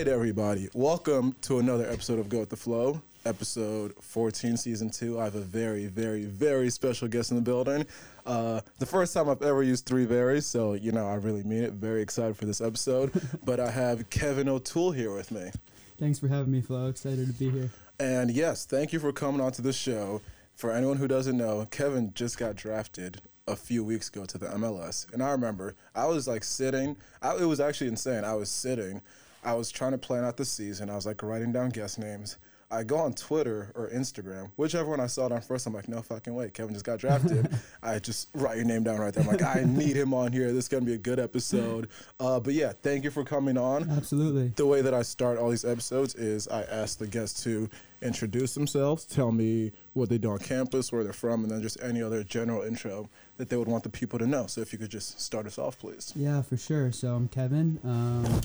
right, everybody. Welcome to another episode of Go with the Flow, episode 14, season two. I have a very, very, very special guest in the building. Uh, the first time I've ever used three varies, so you know I really mean it. Very excited for this episode. but I have Kevin O'Toole here with me. Thanks for having me, Flo. Excited to be here. And yes, thank you for coming on to the show. For anyone who doesn't know, Kevin just got drafted a few weeks ago to the MLS. And I remember I was like sitting, I, it was actually insane. I was sitting, I was trying to plan out the season. I was like writing down guest names. I go on Twitter or Instagram, whichever one I saw it on first. I'm like, no fucking way, Kevin just got drafted. I just write your name down right there. I'm like, I need him on here. This is gonna be a good episode. Uh, but yeah, thank you for coming on. Absolutely. The way that I start all these episodes is I ask the guests to introduce themselves, tell me what they do on campus, where they're from, and then just any other general intro that they would want the people to know. So if you could just start us off, please. Yeah, for sure. So I'm Kevin. Um,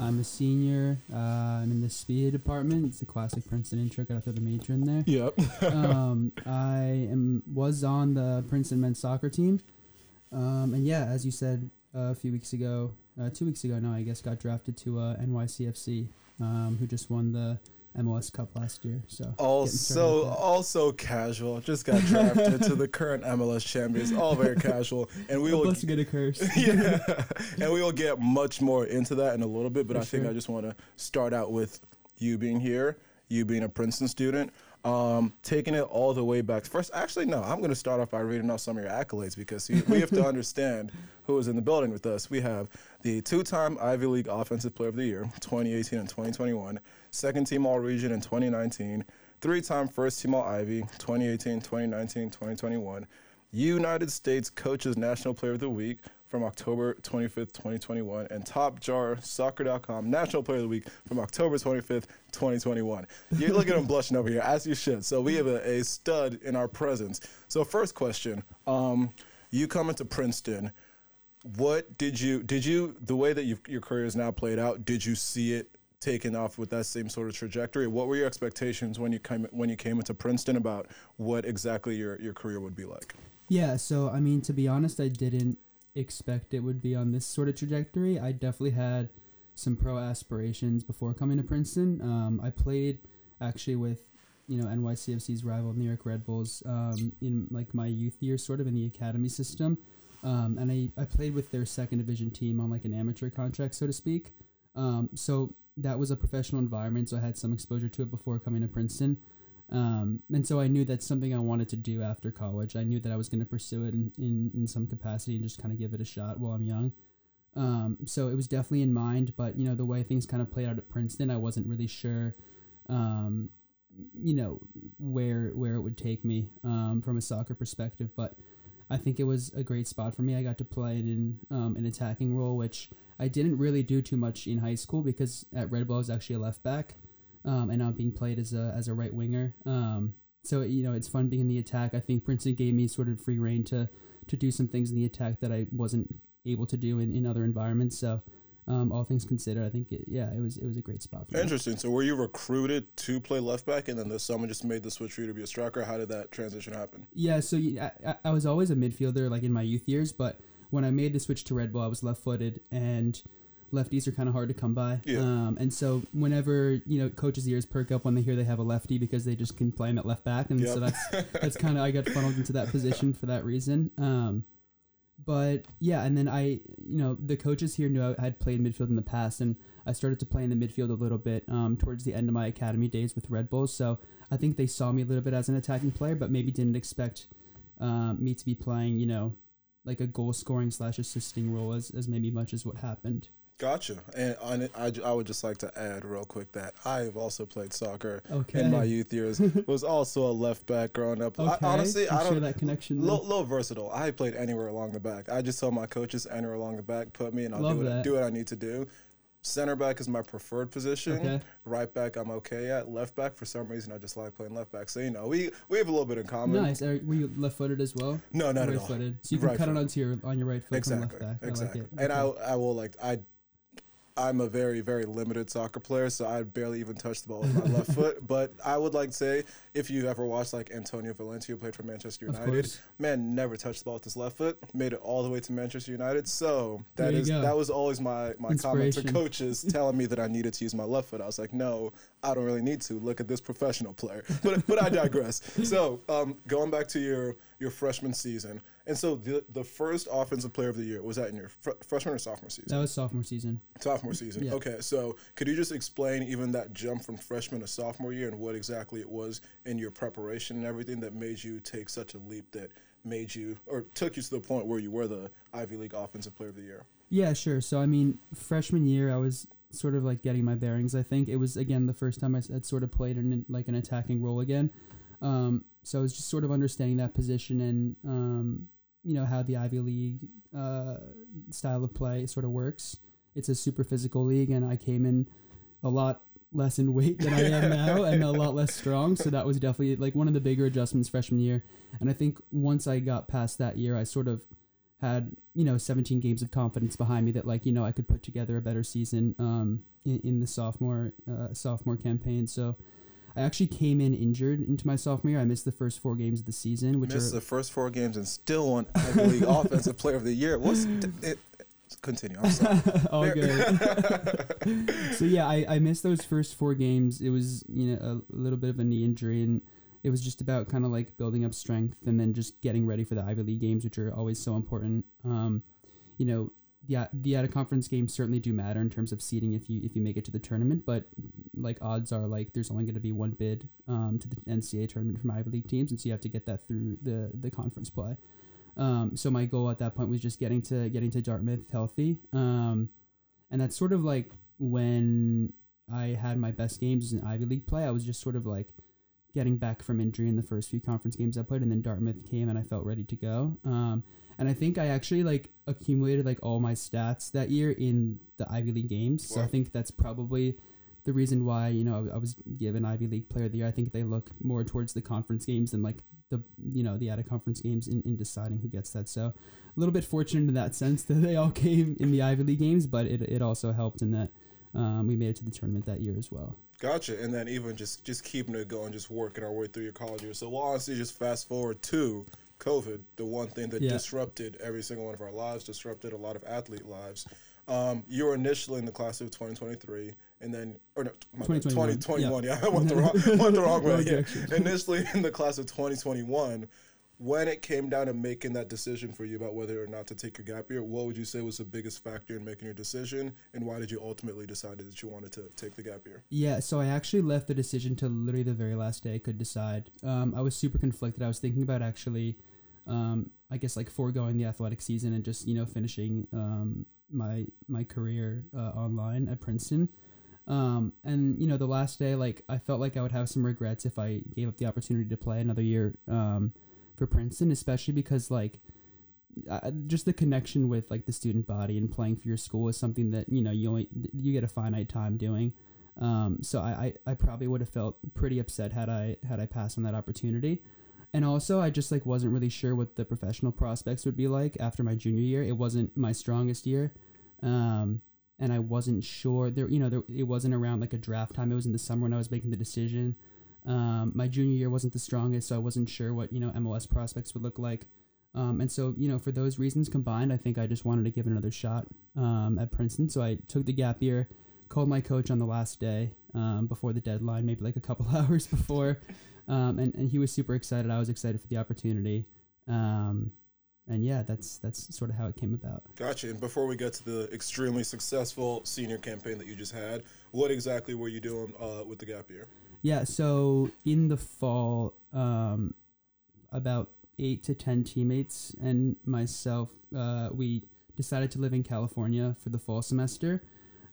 I'm a senior. Uh, I'm in the SPIA department. It's a classic Princeton intro. Got to throw the major in there. Yep. um, I am was on the Princeton men's soccer team, um, and yeah, as you said uh, a few weeks ago, uh, two weeks ago now, I guess, got drafted to uh, NYCFC, um, who just won the MLS Cup last year. So also also casual. Just got drafted to the current MLS champions. All very casual, and we a will and a curse. yeah, and we will get much more into that in a little bit. But For I think. I just want to start out with you being here, you being a Princeton student. Um, taking it all the way back. First, actually, no, I'm going to start off by reading off some of your accolades because you, we have to understand who is in the building with us. We have the two time Ivy League Offensive Player of the Year, 2018 and 2021, second team All Region in 2019, three time first team All Ivy, 2018, 2019, 2021, United States Coaches National Player of the Week from October 25th, 2021, and TopDrawerSoccer.com National Player of the Week from October 25th, 2021. You look at him blushing over here, as you should. So we have a, a stud in our presence. So first question, um, you come into Princeton. What did you did you the way that you your career is now played out? Did you see it taken off with that same sort of trajectory? What were your expectations when you came when you came into Princeton about what exactly your, your career would be like? Yeah, so I mean, to be honest, I didn't expect it would be on this sort of trajectory. I definitely had some pro aspirations before coming to Princeton. Um, I played actually with you know NYCFC's rival New York Red Bulls um, in like my youth years, sort of in the academy system, um, and I, I played with their second division team on like an amateur contract, so to speak. Um, so that was a professional environment, so I had some exposure to it before coming to Princeton. Um, and so I knew that's something I wanted to do after college. I knew that I was going to pursue it in, in, in some capacity and just kind of give it a shot while I'm young. Um, so it was definitely in mind, but you know the way things kind of played out at Princeton, I wasn't really sure, um, you know, where where it would take me um, from a soccer perspective. But I think it was a great spot for me. I got to play in um, an attacking role, which I didn't really do too much in high school because at Red Bull I was actually a left back um, and now being played as a as a right winger. Um, so you know it's fun being in the attack. I think Princeton gave me sort of free reign to to do some things in the attack that I wasn't able to do in, in other environments. So um, all things considered, I think it, yeah, it was it was a great spot for me. Interesting. So were you recruited to play left back, and then the, someone just made the switch for you to be a striker? How did that transition happen? Yeah, so i was always a midfielder like in my youth years, but when I made the switch to Red Bull, I was left footed and lefties are kind of hard to come by. Yeah. Um, and so whenever you know coaches' ears perk up when they hear they have a lefty because they just can play him at left back, and so that's that's kind of I got funneled into that position for that reason. Um, but yeah, and then I, you know, the coaches here knew I had played midfield in the past, and I started to play in the midfield a little bit um, towards the end of my academy days with Red Bulls. So I think they saw me a little bit as an attacking player, but maybe didn't expect um, me to be playing, you know, like a goal scoring slash assisting role as, as maybe much as what happened. Gotcha. And on, I, I would just like to add real quick that I've also played soccer Okay. in my youth years. Was also a left back growing up. Okay. I, honestly, You I share don't. that connection. then. Little, versatile. I played anywhere along the back. I just told my coaches anywhere along the back, put me, and I'll Love do what, do what I need to do. Center back is my preferred position. Okay. Right back, I'm okay at. Left back, for some reason, I just like playing left back. So you know, we we have a little bit in common. Nice. Are, were you left footed as well? No, not at all. right footed. So you can Right cut foot. it onto your on your right foot Exactly. from left back. Exactly. I like it. And Okay. I I will like I I'm a very, very limited soccer player, so I barely even touch the ball with my left foot. But I would like to say, if you ever watched like Antonio Valencia, played for Manchester United, man, never touched the ball with his left foot, made it all the way to Manchester United. So that is go. that was always my my comment to coaches telling me that I needed to use my left foot. I was like, no, I don't really need to. Look at this professional player. But but I digress. So um, going back to your your freshman season, and so the the first offensive player of the year was that in your fr- freshman or sophomore season? That was sophomore season. Sophomore season. Yeah. Okay, so could you just explain even that jump from freshman to sophomore year and what exactly it was in your preparation and everything that made you take such a leap that made you or took you to the point where you were the Ivy League Offensive Player of the Year? Yeah, sure. So I mean, freshman year, I was sort of like getting my bearings. I think it was again the first time I had sort of played in like an attacking role again. Um, so I was just sort of understanding that position and um, you know how the Ivy League uh, style of play sort of works. It's a super physical league, and I came in a lot less in weight than I am now, and a lot less strong. So that was definitely like one of the bigger adjustments freshman year. And I think once I got past that year, I sort of had you know 17 games of confidence behind me that like you know I could put together a better season um, in, in the sophomore uh, sophomore campaign. So I actually came in injured into my sophomore year. I missed the first four games of the season, which Missed are the first four games and still won Ivy League Offensive Player of the Year. What's it? Continue. I'm sorry. all good. so yeah, I, I missed those first four games. It was you know a little bit of a knee injury, and it was just about kind of like building up strength and then just getting ready for the Ivy League games, which are always so important. Um, you know, yeah, the out of conference games certainly do matter in terms of seeding if you if you make it to the tournament, but like odds are like there's only going to be one bid um, to the NCAA tournament from Ivy League teams, and so you have to get that through the the conference play. Um, so my goal at that point was just getting to getting to Dartmouth healthy, um, and that's sort of like when I had my best games in Ivy League play. I was just sort of like getting back from injury in the first few conference games I played, and then Dartmouth came, and I felt ready to go. Um, and I think I actually like accumulated like all my stats that year in the Ivy League games. So I think that's probably the reason why you know I, I was given Ivy League Player of the Year. I think they look more towards the conference games than like the you know the out of conference games in, in deciding who gets that. So a little bit fortunate in that sense that they all came in the Ivy League games, but it, it also helped in that um, we made it to the tournament that year as well. Gotcha. And then even just just keeping it going, just working our way through your college year. So we'll honestly just fast forward to COVID, the one thing that Yeah. disrupted every single one of our lives, disrupted a lot of athlete lives. Um, you were initially in the class of 2023, and then or no, 2021, 2021. Yeah, I went the wrong went the wrong way. Yeah. Initially in the class of 2021. When it came down to making that decision for you about whether or not to take your gap year, what would you say was the biggest factor in making your decision, and why did you ultimately decide that you wanted to take the gap year? Yeah, so I actually left the decision to literally the very last day I could decide. Um, I was super conflicted. I was thinking about actually, um, I guess like foregoing the athletic season and just you know finishing um, my my career uh, online at Princeton. Um, and you know the last day, like I felt like I would have some regrets if I gave up the opportunity to play another year um, for Princeton, especially because like uh, just the connection with like the student body and playing for your school is something that you know you only you get a finite time doing. Um, so I, I, I probably would have felt pretty upset had I had I passed on that opportunity. And also I just like wasn't really sure what the professional prospects would be like after my junior year. It wasn't my strongest year. Um, and I wasn't sure there you know there, it wasn't around like a draft time. It was in the summer when I was making the decision. Um, my junior year wasn't the strongest, so I wasn't sure what you know MLS prospects would look like. Um, and so you know for those reasons combined, I think I just wanted to give another shot um, at Princeton. So I took the gap year, called my coach on the last day um, before the deadline, maybe like a couple hours before, um, and and he was super excited. I was excited for the opportunity. Um, and yeah, that's that's sort of how it came about. Gotcha. And before we get to the extremely successful senior campaign that you just had, what exactly were you doing uh, with the gap year? Yeah, so in the fall, um, about eight to ten teammates and myself, uh, we decided to live in California for the fall semester.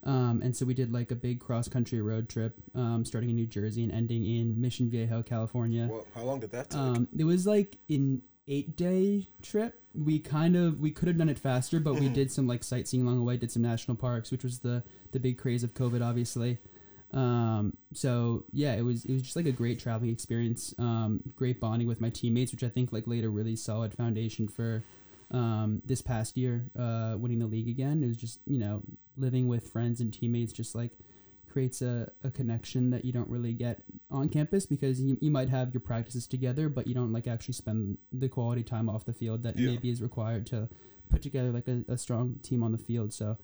Um, and so we did like a big cross country road trip, um, starting in New Jersey and ending in Mission Viejo, California. Well, how long did that take? Um, it was like an eight day trip. We kind of we could have done it faster, but we did some like sightseeing along the way. Did some national parks, which was the the big craze of COVID, obviously. Um, so yeah, it was it was just like a great traveling experience. Um, great bonding with my teammates, which I think like laid a really solid foundation for um, this past year, uh, winning the league again. It was just you know living with friends and teammates just like creates a, a connection that you don't really get on campus because you, you might have your practices together but you don't like actually spend the quality time off the field that Yeah. maybe is required to put together like a, a strong team on the field so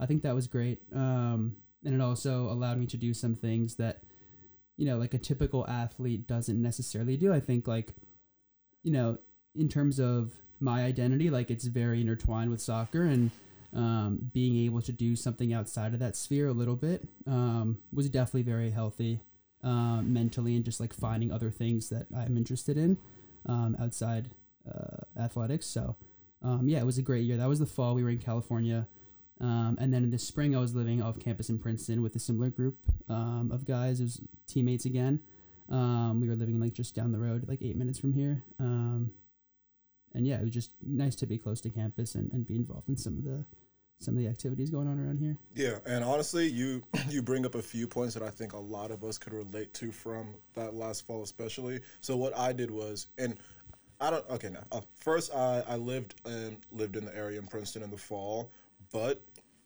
i think that was great um, and it also allowed me to do some things that you know like a typical athlete doesn't necessarily do. I think like you know in terms of my identity like it's very intertwined with soccer and um, being able to do something outside of that sphere a little bit um, was definitely very healthy um, mentally and just like finding other things that i'm interested in um, outside uh, athletics. So um, yeah it was a great year. That was the fall we were in california um, and then in the spring, I was living off campus in Princeton with a similar group um, of guys. It was teammates again. Um, we were living like just down the road, like eight minutes from here. Um, and yeah, it was just nice to be close to campus and, and be involved in some of the some of the activities going on around here. Yeah, and honestly, you you bring up a few points that I think a lot of us could relate to from that last fall, especially. So what I did was, and I don't. Okay, now uh, first I, I lived and lived in the area in Princeton in the fall, but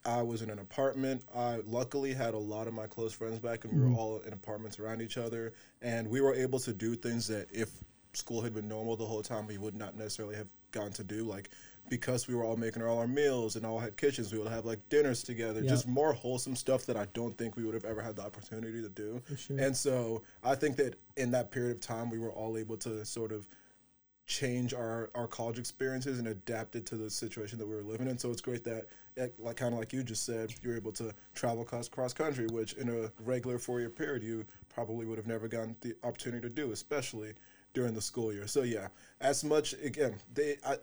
I was in an apartment. I luckily had a lot of my close friends back, and we were mm-hmm. all in apartments around each other, and we were able to do things that if school had been normal the whole time, we would not necessarily have gotten to do. Like because we were all making all our meals and all had kitchens, we would have like dinners together. Yeah. Just more wholesome stuff that I don't think we would have ever had the opportunity to do. Sure. And so I think that in that period of time, we were all able to sort of change our, our college experiences and adapt it to the situation that we were living in. So it's great that, like kind of like you just said, you're able to travel cross, cross country, which in a regular four year period you probably would have never gotten the opportunity to do, especially during the school year. So yeah, as much again, they I,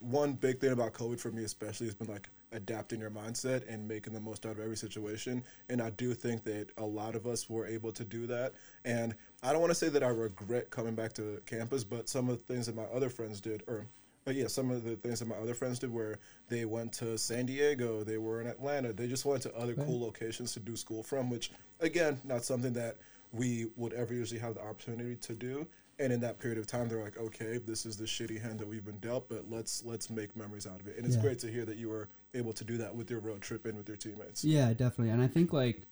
one big thing about COVID for me especially has been like adapting your mindset and making the most out of every situation. And I do think that a lot of us were able to do that. And I don't want to say that I regret coming back to campus, but some of the things that my other friends did, or but yeah, some of the things that my other friends did where they went to San Diego, they were in Atlanta, they just went to other cool locations to do school from, which again, not something that we would ever usually have the opportunity to do. And in that period of time, they're like, okay, this is the shitty hand that we've been dealt, but let's let's make memories out of it. And it's Yeah. great to hear that you were able to do that with your road trip and with your teammates. Yeah, definitely. And I think like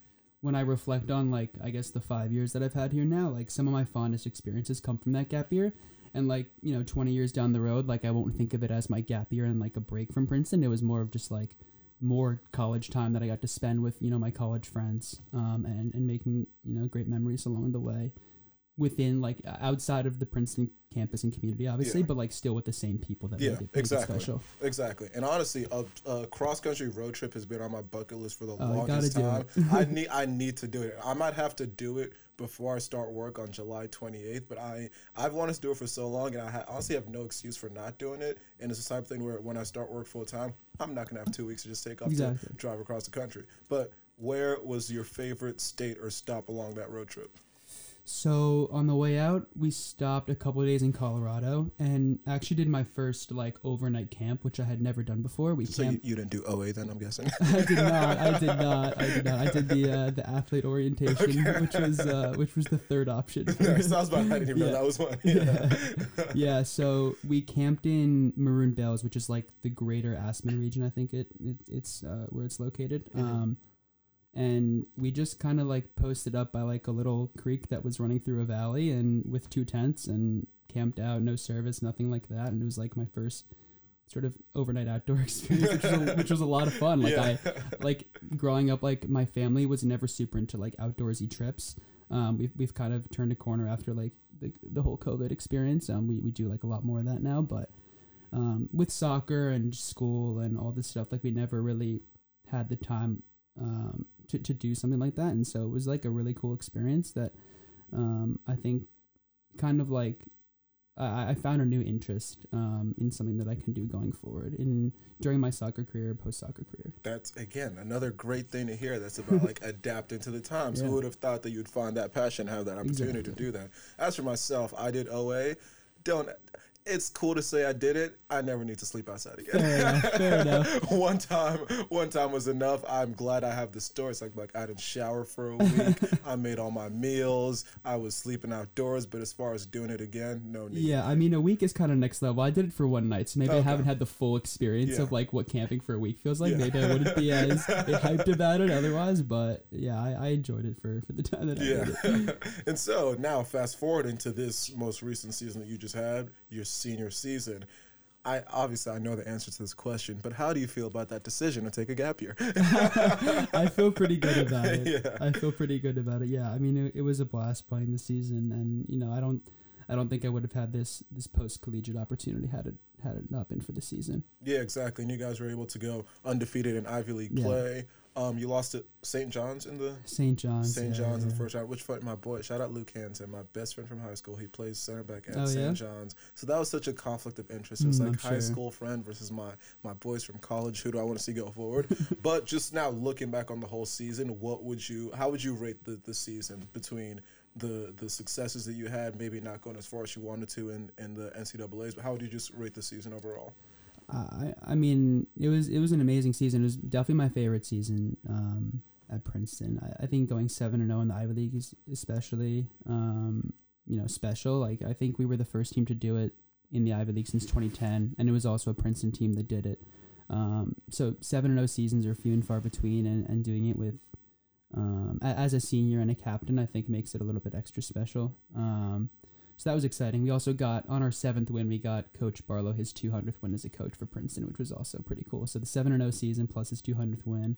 when I reflect on like I guess the five years that I've had here now, like some of my fondest experiences come from that gap year. And like, you know, twenty years down the road, like I won't think of it as my gap year and like a break from Princeton. It was more of just like more college time that I got to spend with, you know, my college friends, um, and, and making, you know, great memories along the way within like outside of the Princeton campus and community, obviously, Yeah. but like still with the same people that Yeah, made it, made it exactly. special. Exactly. And honestly, a, a cross country road trip has been on my bucket list for the Oh, longest time. I need I need to do it. I might have to do it before I start work on July 28th, but I I've wanted to do it for so long and I ha- honestly have no excuse for not doing it. And it's the type of thing where when I start work full time, I'm not going to have 2 weeks to just take off Exactly. to drive across the country. But where was your favorite state or stop along that road trip? So on the way out, we stopped a couple of days in Colorado and actually did my first like overnight camp, which I had never done before. We So camped. you didn't do OA then, I'm guessing. I did not. I did not. I did not. I did the uh, the athlete orientation, which was uh, which was the third option. Nice. I was about, I didn't even know Yeah. that was one. Yeah. yeah, so we camped in Maroon Bells, which is like the greater Aspen region, I think it, it it's uh, where it's located. Mhm. Um, and we just kind of like posted up by like a little creek that was running through a valley, and with two tents and camped out, no service, nothing like that, and it was like my first sort of overnight outdoor experience, which was a, which was a lot of fun. Like yeah. I like growing up like my family was never super into like outdoorsy trips um, we've, we've kind of turned a corner after like the, the whole covid experience um, we, we do like a lot more of that now but um, with soccer and school and all this stuff like we never really had the time um, to, to do something like that and so it was like a really cool experience that um, i think kind of like I, I found a new interest um, in something that I can do going forward in during my soccer career, post soccer career. That's again another great thing to hear. That's about like adapting to the times. Yeah. Who would have thought that you'd find that passion, have that opportunity to do that? As for myself, I did OA. Don't it's cool to say I did it. I never need to sleep outside again. Fair enough. Fair enough. one time, one time was enough. I'm glad I have the story. It's like like I didn't shower for a week. I made all my meals. I was sleeping outdoors. But as far as doing it again, no need. Yeah, I mean, a week is kind of next level. I did it for one night, so maybe I haven't had the full experience Yeah. of like what camping for a week feels like. Yeah. Maybe I wouldn't be as hyped about it otherwise. But yeah, I, I enjoyed it for, for the time that I did it. Yeah. and so now, fast forwarding to this most recent season that you just had, your senior season. I obviously I know the answer to this question, but how do you feel about that decision to take a gap year? I feel pretty good about it. Yeah. I feel pretty good about it. Yeah, I mean, it, it was a blast playing the season, and you know, I don't, I don't think I would have had this this post collegiate opportunity had it had it not been for the season. yeah, exactly. And you guys were able to go undefeated in Ivy League Yeah. play. Um, you lost to St. John's in the St. John's. St. yeah, John's in the first round. Which fight my boy? Shout out Luke Hansen, my best friend from high school. He plays center back at Oh, St. yeah? John's. So that was such a conflict of interest. It was Mm, like I'm high sure. school friend versus my my boys from college. Who do I want to see go forward? but just now looking back on the whole season, what would you? How would you rate the the season between? The, the successes that you had, maybe not going as far as you wanted to in, in the NCAA's, but how would you just rate the season overall? I I mean, it was it was an amazing season. It was definitely my favorite season um, at Princeton. I, I think going seven and zero in the Ivy League is especially um, you know special. Like I think we were the first team to do it in the Ivy League since 2010, and it was also a Princeton team that did it. Um, so seven and zero seasons are few and far between, and, and doing it with um, as a senior and a captain, I think makes it a little bit extra special. Um, so that was exciting. We also got on our seventh win, we got Coach Barlow his 200th win as a coach for Princeton, which was also pretty cool. So the seven and zero season plus his 200th win,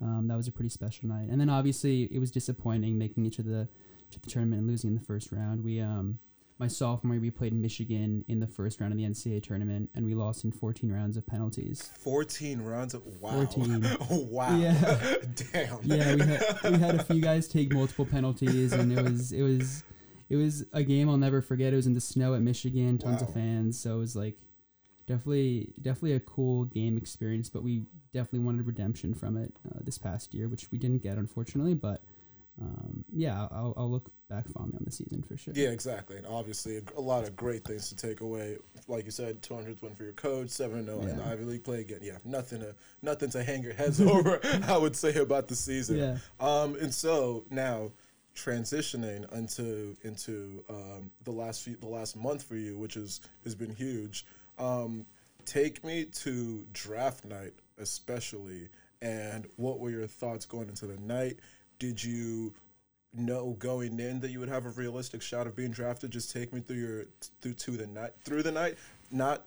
um, that was a pretty special night. And then obviously it was disappointing making it to the to the tournament and losing in the first round. We um my sophomore year, we played Michigan in the first round of the NCAA tournament, and we lost in 14 rounds of penalties. 14 rounds of wow. 14. wow. Yeah. Damn. Yeah, we had we had a few guys take multiple penalties, and it was it was it was a game I'll never forget. It was in the snow at Michigan, tons Wow. of fans, so it was like definitely definitely a cool game experience. But we definitely wanted redemption from it uh, this past year, which we didn't get unfortunately. But um, yeah, I'll, I'll look back fondly on the season for sure. Yeah, exactly. And obviously, a, a lot of great things to take away. Like you said, 200th win for your coach, 7 0 in the Ivy League play. Again, yeah, nothing to nothing to hang your heads over, I would say, about the season. Yeah. Um, and so now transitioning into into um, the last few, the last month for you, which is has been huge. Um, take me to draft night, especially, and what were your thoughts going into the night? Did you know going in that you would have a realistic shot of being drafted? Just take me through your through to the night through the night, not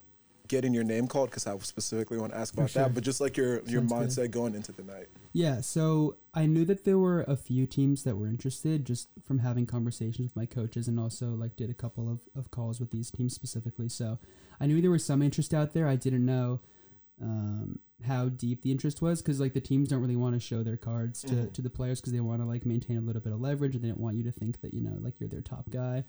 getting your name called because I specifically want to ask about sure. that, but just like your your Sounds good. mindset going into the night. Yeah, so I knew that there were a few teams that were interested just from having conversations with my coaches and also like did a couple of, of calls with these teams specifically. So I knew there was some interest out there. I didn't know um, how deep the interest was because like the teams don't really want to show their cards to, Mhm. to the players because they want to like maintain a little bit of leverage and they don't want you to think that you know like you're their top guy.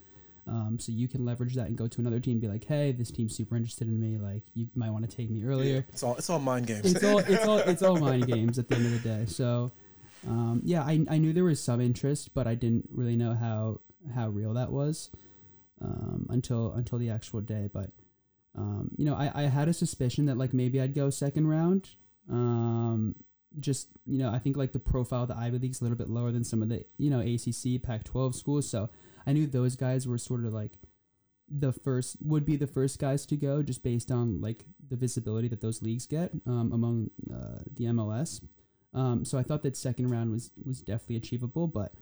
Um, so you can leverage that and go to another team and be like, hey, this team's super interested in me. Like you might want to take me earlier Yeah, it's all it's all mind games. it's all it's all it's all mind games at the end of the day. So, um, yeah, I, I knew there was some interest, but I didn't really know how how real that was um, until until the actual day. But um, you know, I, I had a suspicion that like maybe I'd go second round. Um, just you know, I think like the profile of the Ivy League's a little bit lower than some of the you know ACC Pac-12 schools, so I knew those guys were sort of like the first would be the first guys to go just based on like the visibility that those leagues get um, among uh, the MLS. Um, so I thought that second round was was definitely achievable, but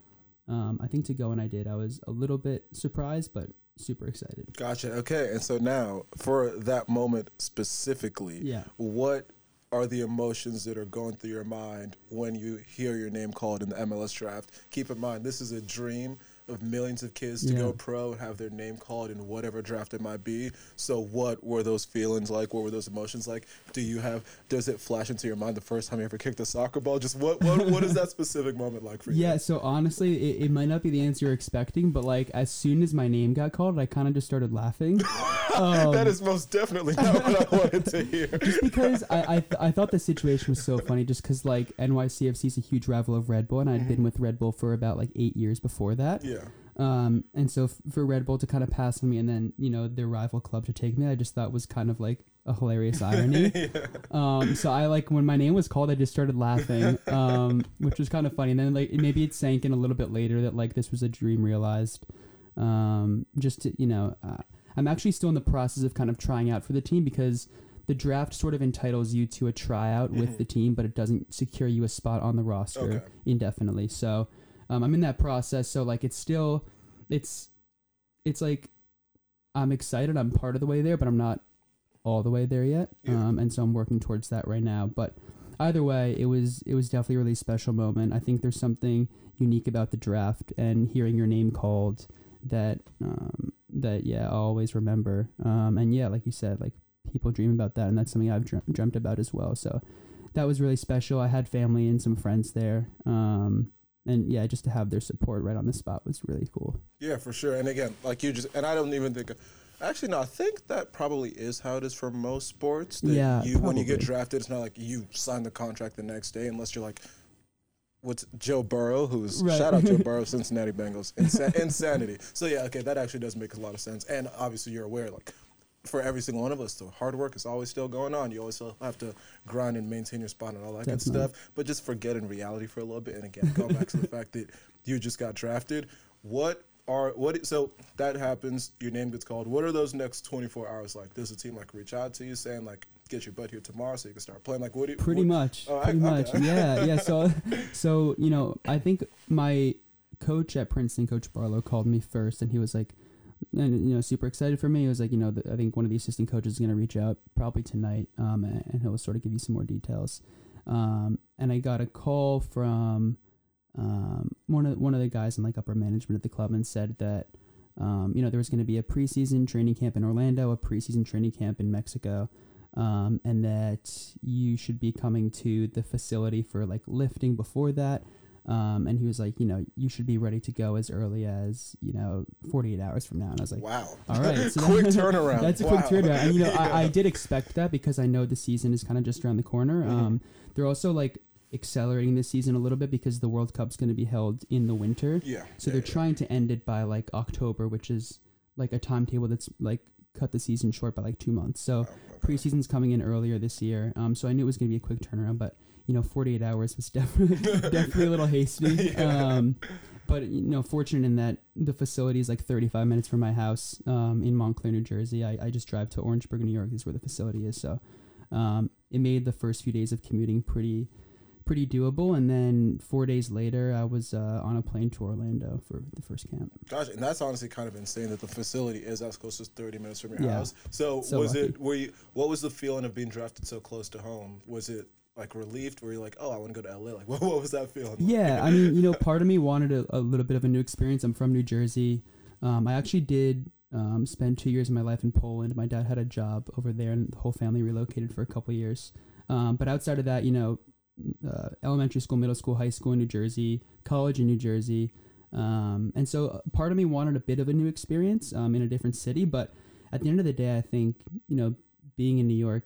um, I think to go and I did. I was a little bit surprised, but super excited. Gotcha. Okay, and so now for that moment specifically, Yeah. what are the emotions that are going through your mind when you hear your name called in the MLS draft? Keep in mind, this is a dream of millions of kids to go pro and have their name called in whatever draft it might be. So, what were those feelings like? What were those emotions like? Do you have? Does it flash into your mind the first time you ever kicked a soccer ball? Just what? What, what is that specific moment like for you? Yeah, so honestly, it, it might not be the answer you're expecting, but like as soon as my name got called, I kind of just started laughing. Um, that is most definitely not what I wanted to hear. just because I I, th- I thought the situation was so funny, just because like NYCFC is a huge rival of Red Bull, and i had been with Red Bull for about like eight years before that. Yeah. Um, and so f- for Red Bull to kind of pass on me and then, you know, their rival club to take me, I just thought was kind of like a hilarious irony. um, so I like when my name was called, I just started laughing, um, which was kind of funny. And then like maybe it sank in a little bit later that like this was a dream realized. Um, just to, you know, uh, I'm actually still in the process of kind of trying out for the team because the draft sort of entitles you to a tryout Mhm. with the team, but it doesn't secure you a spot on the roster Okay. indefinitely. So um, I'm in that process. So like it's still, it's, it's like I'm excited. I'm part of the way there, but I'm not all the way there yet. Yeah. Um, and so I'm working towards that right now. But either way, it was it was definitely a really special moment. I think there's something unique about the draft and hearing your name called that um, that yeah I'll always remember. Um, and yeah, like you said, like people dream about that, and that's something I've dream- dreamt about as well. So that was really special. I had family and some friends there. Um, and yeah, just to have their support right on the spot was really cool. Yeah, for sure. And again, like you just, and I don't even think, actually, no, I think that probably is how it is for most sports. That Yeah, You, when you get drafted, it's not like you sign the contract the next day unless you're like, what's Joe Burrow, who's, Right. shout out Joe Burrow, Cincinnati Bengals, Insa- insanity. So yeah, okay, that actually does make a lot of sense. And obviously, you're aware, like, for every single one of us, the hard work is always still going on. You always still have to grind and maintain your spot and all that good stuff. But just forget in reality for a little bit. And again, go back to the fact that you just got drafted. What are what? So that happens. Your name gets called. What are those next 24 hours like? Does the team like reach out to you saying like, get your butt here tomorrow so you can start playing? Like, what? Do you, Pretty what, much. Oh, I- pretty much. okay. Yeah, yeah. So, so you know, I think my coach at Princeton, Coach Barlow, called me first, and he was like, and you know, super excited for me. It was like, you know, the, I think one of the assistant coaches is going to reach out probably tonight, um, and, and he'll sort of give you some more details. Um, and I got a call from um, one of one of the guys in like upper management at the club and said that. Um, you know, there was going to be a preseason training camp in Orlando, a preseason training camp in Mexico, um, and that you should be coming to the facility for like lifting before that. Um, and he was like, you know, you should be ready to go as early as you know 48 hours from now. And I was like, Wow. all right, so quick that- turnaround. That's a wow. quick turnaround. And you know, I, I did expect that because I know the season is kind of just around the corner. Mhm. Um, they're also like accelerating the season a little bit because the World Cup's going to be held in the winter. Yeah. So yeah, they're yeah. trying to end it by like October, which is like a timetable that's like cut the season short by like two months. So Oh, okay. preseason's coming in earlier this year. Um, so I knew it was going to be a quick turnaround, but you know, 48 hours was definitely definitely a little hasty. Yeah. Um, but you know, fortunate in that the facility is like 35 minutes from my house um, in Montclair, New Jersey. I, I just drive to Orangeburg, New York. Is where the facility is. So um, it made the first few days of commuting pretty pretty doable. And then four days later, I was uh, on a plane to Orlando for the first camp. Gosh, and that's honestly kind of insane that the facility is as close as 30 minutes from your Yeah. house. So, So was it lucky. were you what was the feeling of being drafted so close to home? Was it like relieved? Were you like, oh, I want to go to LA? Like, what, what was that feeling? like? Yeah, I mean, you know, part of me wanted a, a little bit of a new experience. I'm from New Jersey. Um, I actually did um, spend two years of my life in Poland. My dad had a job over there, and the whole family relocated for a couple years. Um, but outside of that, you know, uh, elementary school, middle school, high school in New Jersey, college in New Jersey. Um, and so uh, part of me wanted a bit of a new experience um, in a different city. But at the end of the day, I think, you know, being in New York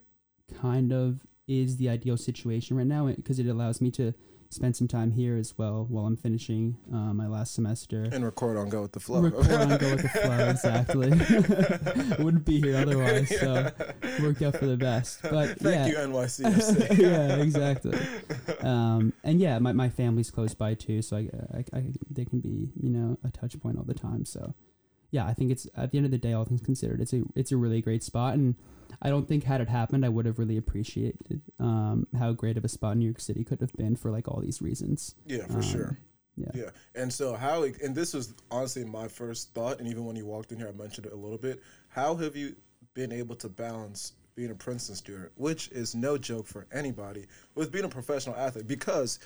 kind of is the ideal situation right now because it allows me to spend some time here as well while I'm finishing uh, my last semester. And record on Go with the Flow. Record on Go with the Flow, exactly. Wouldn't be here otherwise, so worked out for the best. But Thank yeah, you, NYCFC. yeah, exactly. Um, and yeah, my, my family's close by too, so I, I, I they can be you know a touch point all the time. So yeah, I think it's at the end of the day, all things considered, it's a it's a really great spot, and I don't think had it happened, I would have really appreciated um, how great of a spot New York City could have been for like all these reasons. yeah, for Um, sure. Yeah. Yeah. And so how and this was honestly my first thought, and even when you walked in here, I mentioned it a little bit. How have you been able to balance being a Princeton student, which is no joke for anybody, with being a professional athlete? Because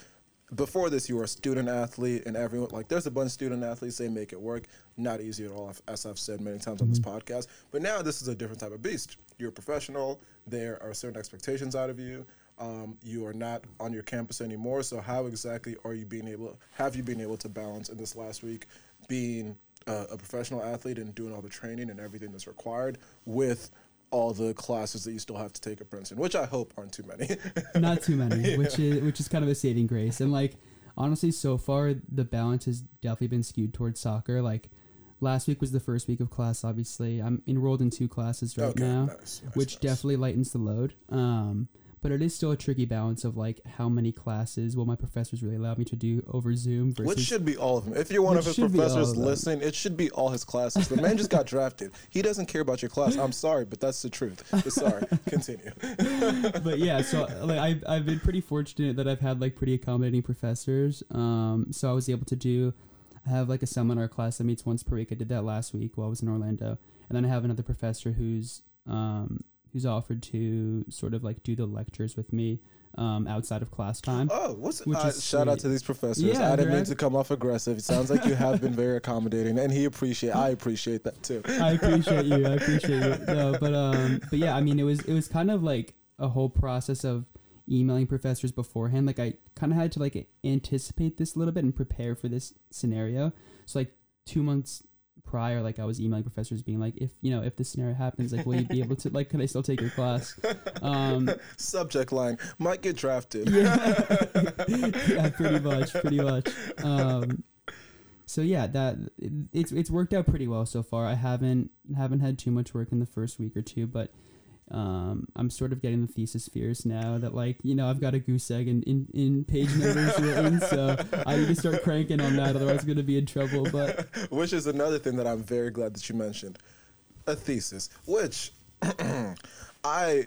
before this, you were a student athlete, and everyone like there's a bunch of student athletes. They make it work. Not easy at all, as I've said many times on this podcast. But now this is a different type of beast. You're a professional. There are certain expectations out of you. Um, you are not on your campus anymore. So how exactly are you being able? Have you been able to balance in this last week being uh, a professional athlete and doing all the training and everything that's required with all the classes that you still have to take at Princeton, which I hope aren't too many. not too many, which is which is kind of a saving grace. And like honestly, so far the balance has definitely been skewed towards soccer. Like last week was the first week of class. Obviously, I'm enrolled in two classes right okay, now, nice, nice, which nice. definitely lightens the load. Um, but it is still a tricky balance of like how many classes will my professors really allow me to do over Zoom versus Which should be all of them. If you're one of his should be all professors of listening, it should be all his classes. The man just got drafted. He doesn't care about your class. I'm sorry, but that's the truth. But sorry. Continue. but yeah, so like I've I've been pretty fortunate that I've had like pretty accommodating professors. Um, so I was able to do, I have like a seminar class that meets once per week. I did that last week while I was in Orlando, and then I have another professor who's um who's offered to sort of like do the lectures with me um outside of class time. Oh, what's uh, shout out to these professors. Yeah, I didn't mean to come off aggressive. It sounds like you have been very accommodating, and he appreciate. I appreciate that too. I appreciate you. I appreciate you. No, but um, but yeah, I mean, it was it was kind of like a whole process of emailing professors beforehand. Like I kind of had to like anticipate this a little bit and prepare for this scenario. So like two months prior, like I was emailing professors, being like, if you know, if this scenario happens, like, will you be able to like, can I still take your class? Um, Subject line might get drafted. yeah, yeah, pretty much, pretty much. Um, so yeah, that it's it's worked out pretty well so far. I haven't haven't had too much work in the first week or two, but um, I'm sort of getting the thesis fears now that like you know I've got a goose egg in, in, in page numbers written, so I need to start cranking on that, otherwise I'm gonna be in trouble. But which is another thing that I'm very glad that you mentioned. A thesis, which I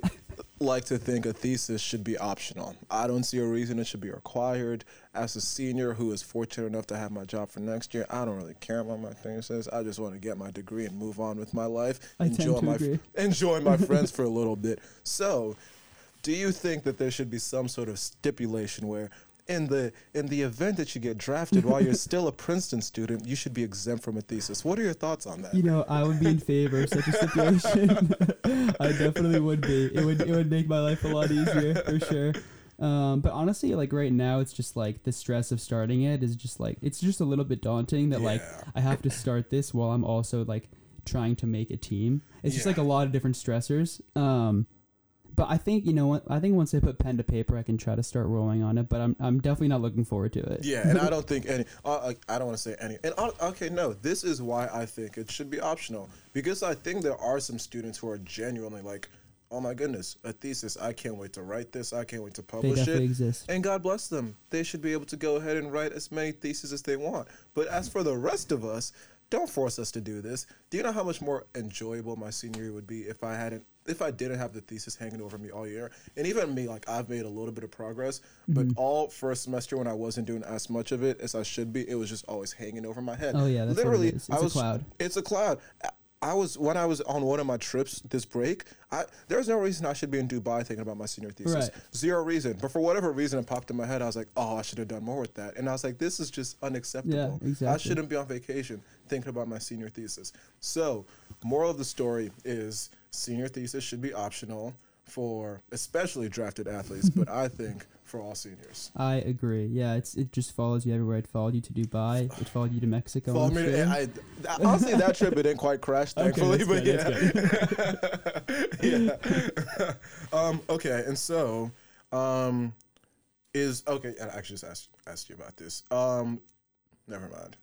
like to think a thesis should be optional. I don't see a reason it should be required. As a senior who is fortunate enough to have my job for next year, I don't really care about my thesis. I just want to get my degree and move on with my life. I enjoy my agree. enjoy my friends for a little bit. So, do you think that there should be some sort of stipulation where in the in the event that you get drafted while you're still a Princeton student, you should be exempt from a thesis. What are your thoughts on that? you know I would be in favor of such a stipulation. I definitely would be. It would it would make my life a lot easier for sure. Um, but honestly, like right now, it's just like the stress of starting it is just like it's just a little bit daunting that like Yeah. I have to start this while I'm also like trying to make a team. It's just Yeah. like a lot of different stressors. Um, but I think you know what I think once I put pen to paper, I can try to start rolling on it. But I'm I'm definitely not looking forward to it. Yeah, and I don't think any. Uh, I I don't want to say any. And uh, okay, no, this is why I think it should be optional because I think there are some students who are genuinely like, oh my goodness, a thesis. I can't wait to write this. I can't wait to publish it. exist. And God bless them. They should be able to go ahead and write as many theses as they want. But as for the rest of us, don't force us to do this. Do you know how much more enjoyable my senior year would be if I hadn't if I didn't have the thesis hanging over me all year? And even me, like I've made a little bit of progress, but Mm-hmm. all first semester when I wasn't doing as much of it as I should be, it was just always hanging over my head. Oh, yeah, that's what it literally. I It's a cloud. it's a cloud. I- I was when I was on one of my trips this break. I there's no reason I should be in Dubai thinking about my senior thesis. Right. Zero reason. But for whatever reason, it popped in my head. I was like, oh, I should have done more with that. And I was like, this is just unacceptable. I exactly. shouldn't be on vacation thinking about my senior thesis. So, moral of the story is senior thesis should be optional for especially drafted athletes, but I think for all seniors. I agree. Yeah, it's it just follows you everywhere. It followed you to Dubai. It followed you to Mexico. I I'm mean, sure. I, I, honestly, that trip it didn't quite crash, thankfully, that's but good, yeah. yeah. um, okay, and so, um, is okay. I actually just asked asked you about this. Um, never mind.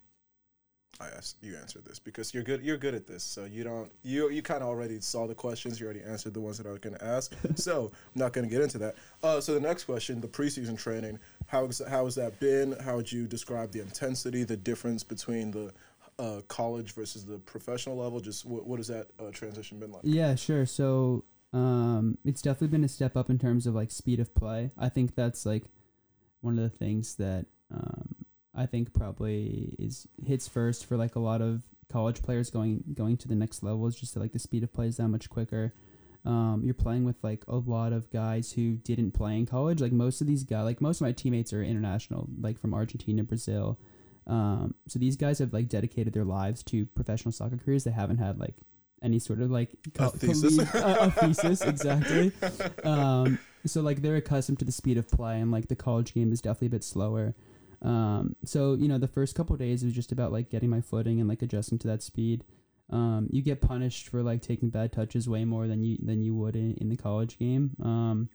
I asked you answered this because you're good. You're good at this, so you don't. You you kind of already saw the questions. You already answered the ones that I was going to ask. so I'm not going to get into that. Uh, so the next question, the preseason training. How how has that been? How would you describe the intensity, the difference between the uh, college versus the professional level? Just what, what has that uh, transition been like? Yeah, sure. So um, it's definitely been a step up in terms of like speed of play. I think that's like one of the things that um, I think probably is hits first for like a lot of college players going going to the next level is just that, like the speed of play is that much quicker. Um, you're playing with like a lot of guys who didn't play in college. Like most of these guys, like most of my teammates are international, like from Argentina, Brazil. Um, so these guys have like dedicated their lives to professional soccer careers. They haven't had like any sort of like A thesis. colleague- a, a thesis exactly. Um, so like they're accustomed to the speed of play, and like the college game is definitely a bit slower. Um, so you know the first couple days was just about like getting my footing and like adjusting to that speed. Um, you get punished for like taking bad touches way more than you than you would in, in the college game. Um,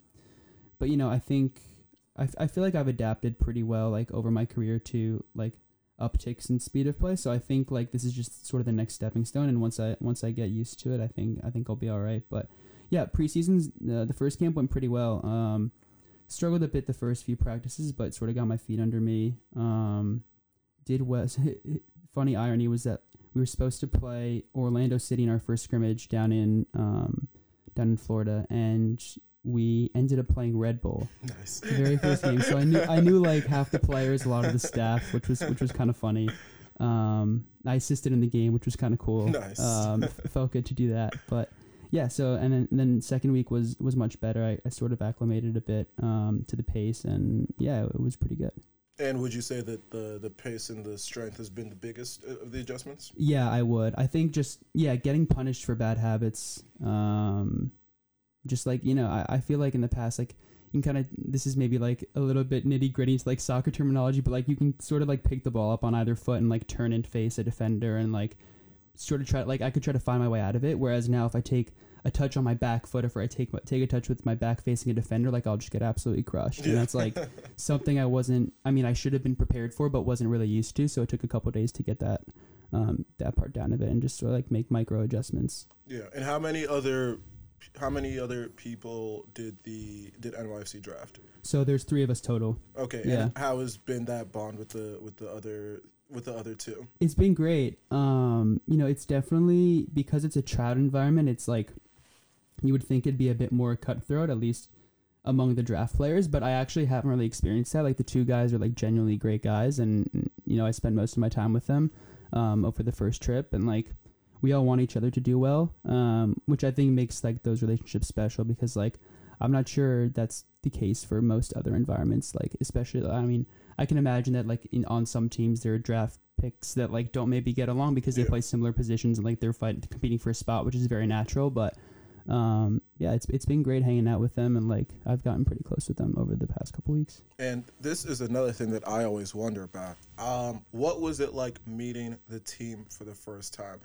but you know I think I, f- I feel like I've adapted pretty well like over my career to like upticks in speed of play. So I think like this is just sort of the next stepping stone. And once I once I get used to it, I think I think I'll be all right. But yeah, preseasons uh, the first camp went pretty well. Um, struggled a bit the first few practices, but sort of got my feet under me. Um, did was funny irony was that we were supposed to play Orlando City in our first scrimmage down in um, down in Florida, and we ended up playing Red Bull Nice. very first game. So I knew I knew like half the players, a lot of the staff, which was which was kind of funny. Um, I assisted in the game, which was kind of cool. Nice. Um, felt good to do that, but yeah. So and then and then second week was was much better. I, I sort of acclimated a bit um, to the pace, and yeah, it was pretty good. And would you say that the the pace and the strength has been the biggest uh, of the adjustments? Yeah, I would. I think just yeah, getting punished for bad habits. Um, just like you know, I, I feel like in the past, like you can kind of this is maybe like a little bit nitty gritty to like soccer terminology, but like you can sort of like pick the ball up on either foot and like turn and face a defender and like sort of try like I could try to find my way out of it. Whereas now if I take a touch on my back foot, if I take take a touch with my back facing a defender, like I'll just get absolutely crushed. And that's like something I wasn't. I mean, I should have been prepared for, but wasn't really used to. So it took a couple days to get that um, that part down of it and just sort of like make micro adjustments. Yeah. And how many other how many other people did the did NYCFC draft? So there's three of us total. Okay. Yeah. And how has been that bond with the with the other with the other two? It's been great. Um, you know, it's definitely because it's a trout environment. It's like you would think it'd be a bit more cutthroat, at least among the draft players. But I actually haven't really experienced that. Like the two guys are like genuinely great guys, and you know, I spend most of my time with them um, over the first trip, and like we all want each other to do well, um, which I think makes like those relationships special because like I'm not sure that's the case for most other environments. Like especially, I mean, I can imagine that like in on some teams there are draft picks that like don't maybe get along because they Yeah. play similar positions and like they're fighting competing for a spot, which is very natural. But um, yeah, it's it's been great hanging out with them and like I've gotten pretty close with them over the past couple weeks. And this is another thing that I always wonder about. Um, what was it like meeting the team for the first time?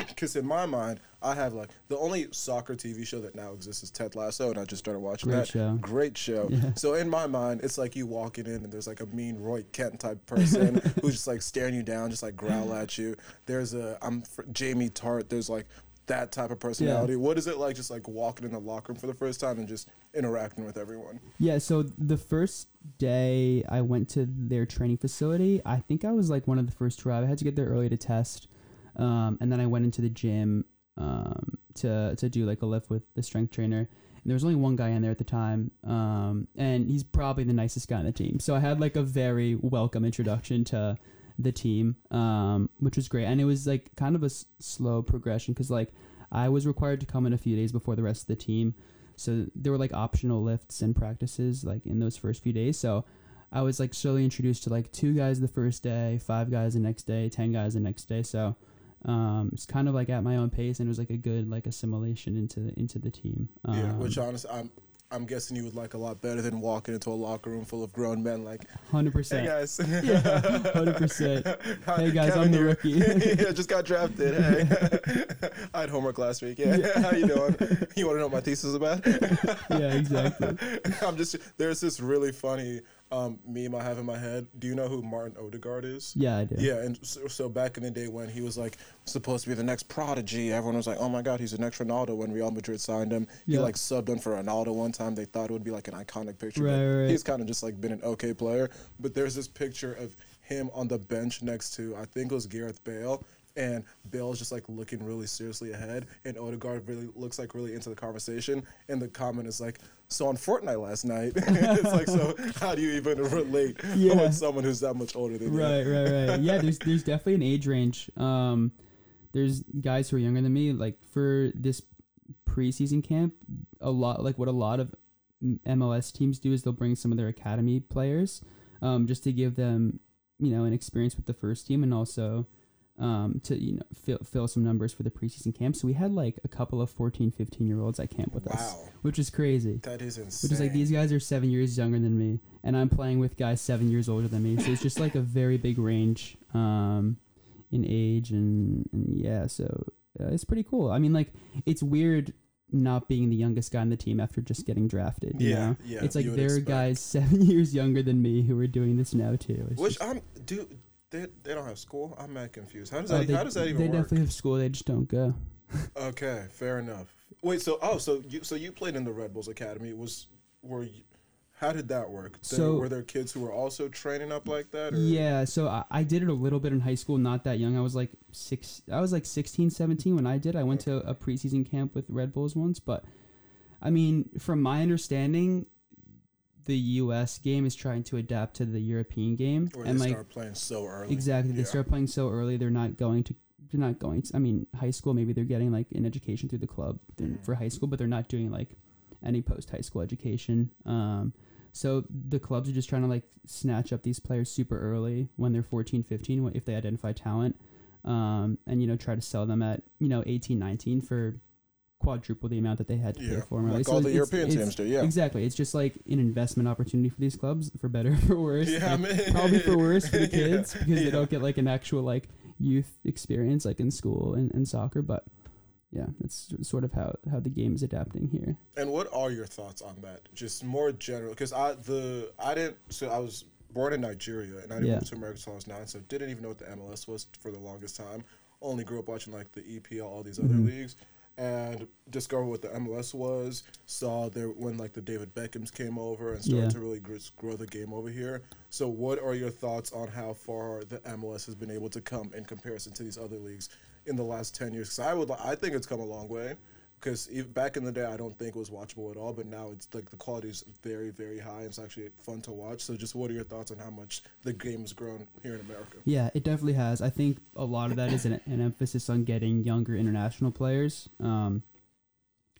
Because in my mind, I have like the only soccer TV show that now exists is Ted Lasso, and I just started watching Great that. show. Great show. Yeah. So in my mind, it's like you walking in and there's like a mean Roy Kent type person who's just like staring you down, just like growl at you. There's a I'm fr- Jamie Tartt. There's like that type of personality. What is it like just like walking in the locker room for the first time and just interacting with everyone? Yeah, so the first day I went to their training facility, I think I was like one of the first to arrive. I had to get there early to test, um, and then I went into the gym um, to to do like a lift with the strength trainer. And there was only one guy in there at the time, um, and he's probably the nicest guy on the team. So I had like a very welcome introduction to the team, um, which was great. And it was like kind of a s- slow progression because like I was required to come in a few days before the rest of the team. So there were like optional lifts and practices like in those first few days. So I was like slowly introduced to like two guys the first day, five guys the next day, ten guys the next day. So um, it's kind of like at my own pace, and it was like a good like assimilation into the, into the team. Um, Yeah, which honestly, I'm I'm guessing you would like a lot better than walking into a locker room full of grown men like, hundred hey percent. guys, Yeah, hundred percent. Hey guys, Kevin I'm the rookie. yeah, just got drafted. Hey, I had homework last week. Yeah, how you doing? You want to know what my thesis is about? yeah, exactly. I'm just there's this really funny um, meme I have in my head. Do you know who Martin Odegaard is? Yeah, I do. Yeah, and so, so back in the day when he was like supposed to be the next prodigy, everyone was like, "Oh my God, he's the next Ronaldo." When Real Madrid signed him, he like subbed in for Ronaldo one time. They thought it would be like an iconic picture. but Right, right. He's kind of just like been an okay player. But there's this picture of him on the bench next to I think it was Gareth Bale. And Bale's just like looking really seriously ahead, and Odegaard really looks like really into the conversation. And the comment is like, "So on Fortnite last night." it's like, so how do you even relate Yeah. with someone who's that much older than you? Right, right, right. Yeah, there's there's definitely an age range. Um, there's guys who are younger than me. Like for this preseason camp, a lot like what a lot of MLS teams do is they'll bring some of their academy players, um, just to give them you know an experience with the first team and also um, to you know fill, fill some numbers for the preseason camp. So we had like a couple of 14, 15 year olds at camp with us, which is crazy. that is insane. Which is like these guys are seven years younger than me, and I'm playing with guys seven years older than me. So it's just like a very big range um, in age, and, and yeah, so uh, it's pretty cool. I mean, like it's weird not being the youngest guy on the team after just getting drafted. You Yeah, know? yeah, It's like there are guys seven years younger than me who are doing this now too. It's Which just- I'm do they they don't have school. I'm mad confused. How does Oh, that they, how does that even work? They work? definitely have school. They just don't go. Okay, fair enough. Wait, so oh, so you so you played in the Red Bulls Academy? Was were you, how did that work? There- So- were there kids who were also training up like that? Or? Yeah, so I, I did it a little bit in high school, not that young. I was like six I was like 16, 17 when I did. I went to a preseason camp with Red Bulls once, but I mean, from my understanding, the US game is trying to adapt to the European game. Or and they like start playing so early. exactly, they Yeah. start playing so early they're not going to they're not going to I mean, high school maybe they're getting like an education through the club Mhm. for high school, but they're not doing like any post high school education. Um so the clubs are just trying to like snatch up these players super early when they're 14, 15 if they identify talent. Um, and you know try to sell them at you know 18, 19 for quadruple the amount that they had to pay Yeah, for them. like So all the European it's- teams do. Yeah, Exactly. It's just like an investment opportunity for these clubs, for better or for worse. yeah, Like, man. probably for worse for the Yeah, kids because they don't get like an actual like youth experience like in school and, and soccer. But yeah, that's sort of how how the game is adapting here. And what are your thoughts on that? Just more general, because I the I didn't. So I was born in Nigeria, and I didn't Yeah. move to America until I was nine. So didn't even know what the MLS was for the longest time. Only grew up watching like the EPL, all these other Mhm. leagues, and discovered what the MLS was. Saw there when like the David Beckhams came over and started Yeah. to really gr- grow the game over here. So what are your thoughts on how far the MLS has been able to come in comparison to these other leagues in the last ten years? Because I would, I think it's come a long way because back in the day, I don't think it was watchable at all, but now it's like the quality is very, very high. And it's actually fun to watch. So, just what are your thoughts on how much the game has grown here in America? Yeah, it definitely has. I think a lot of that is an, an emphasis on getting younger international players. Um,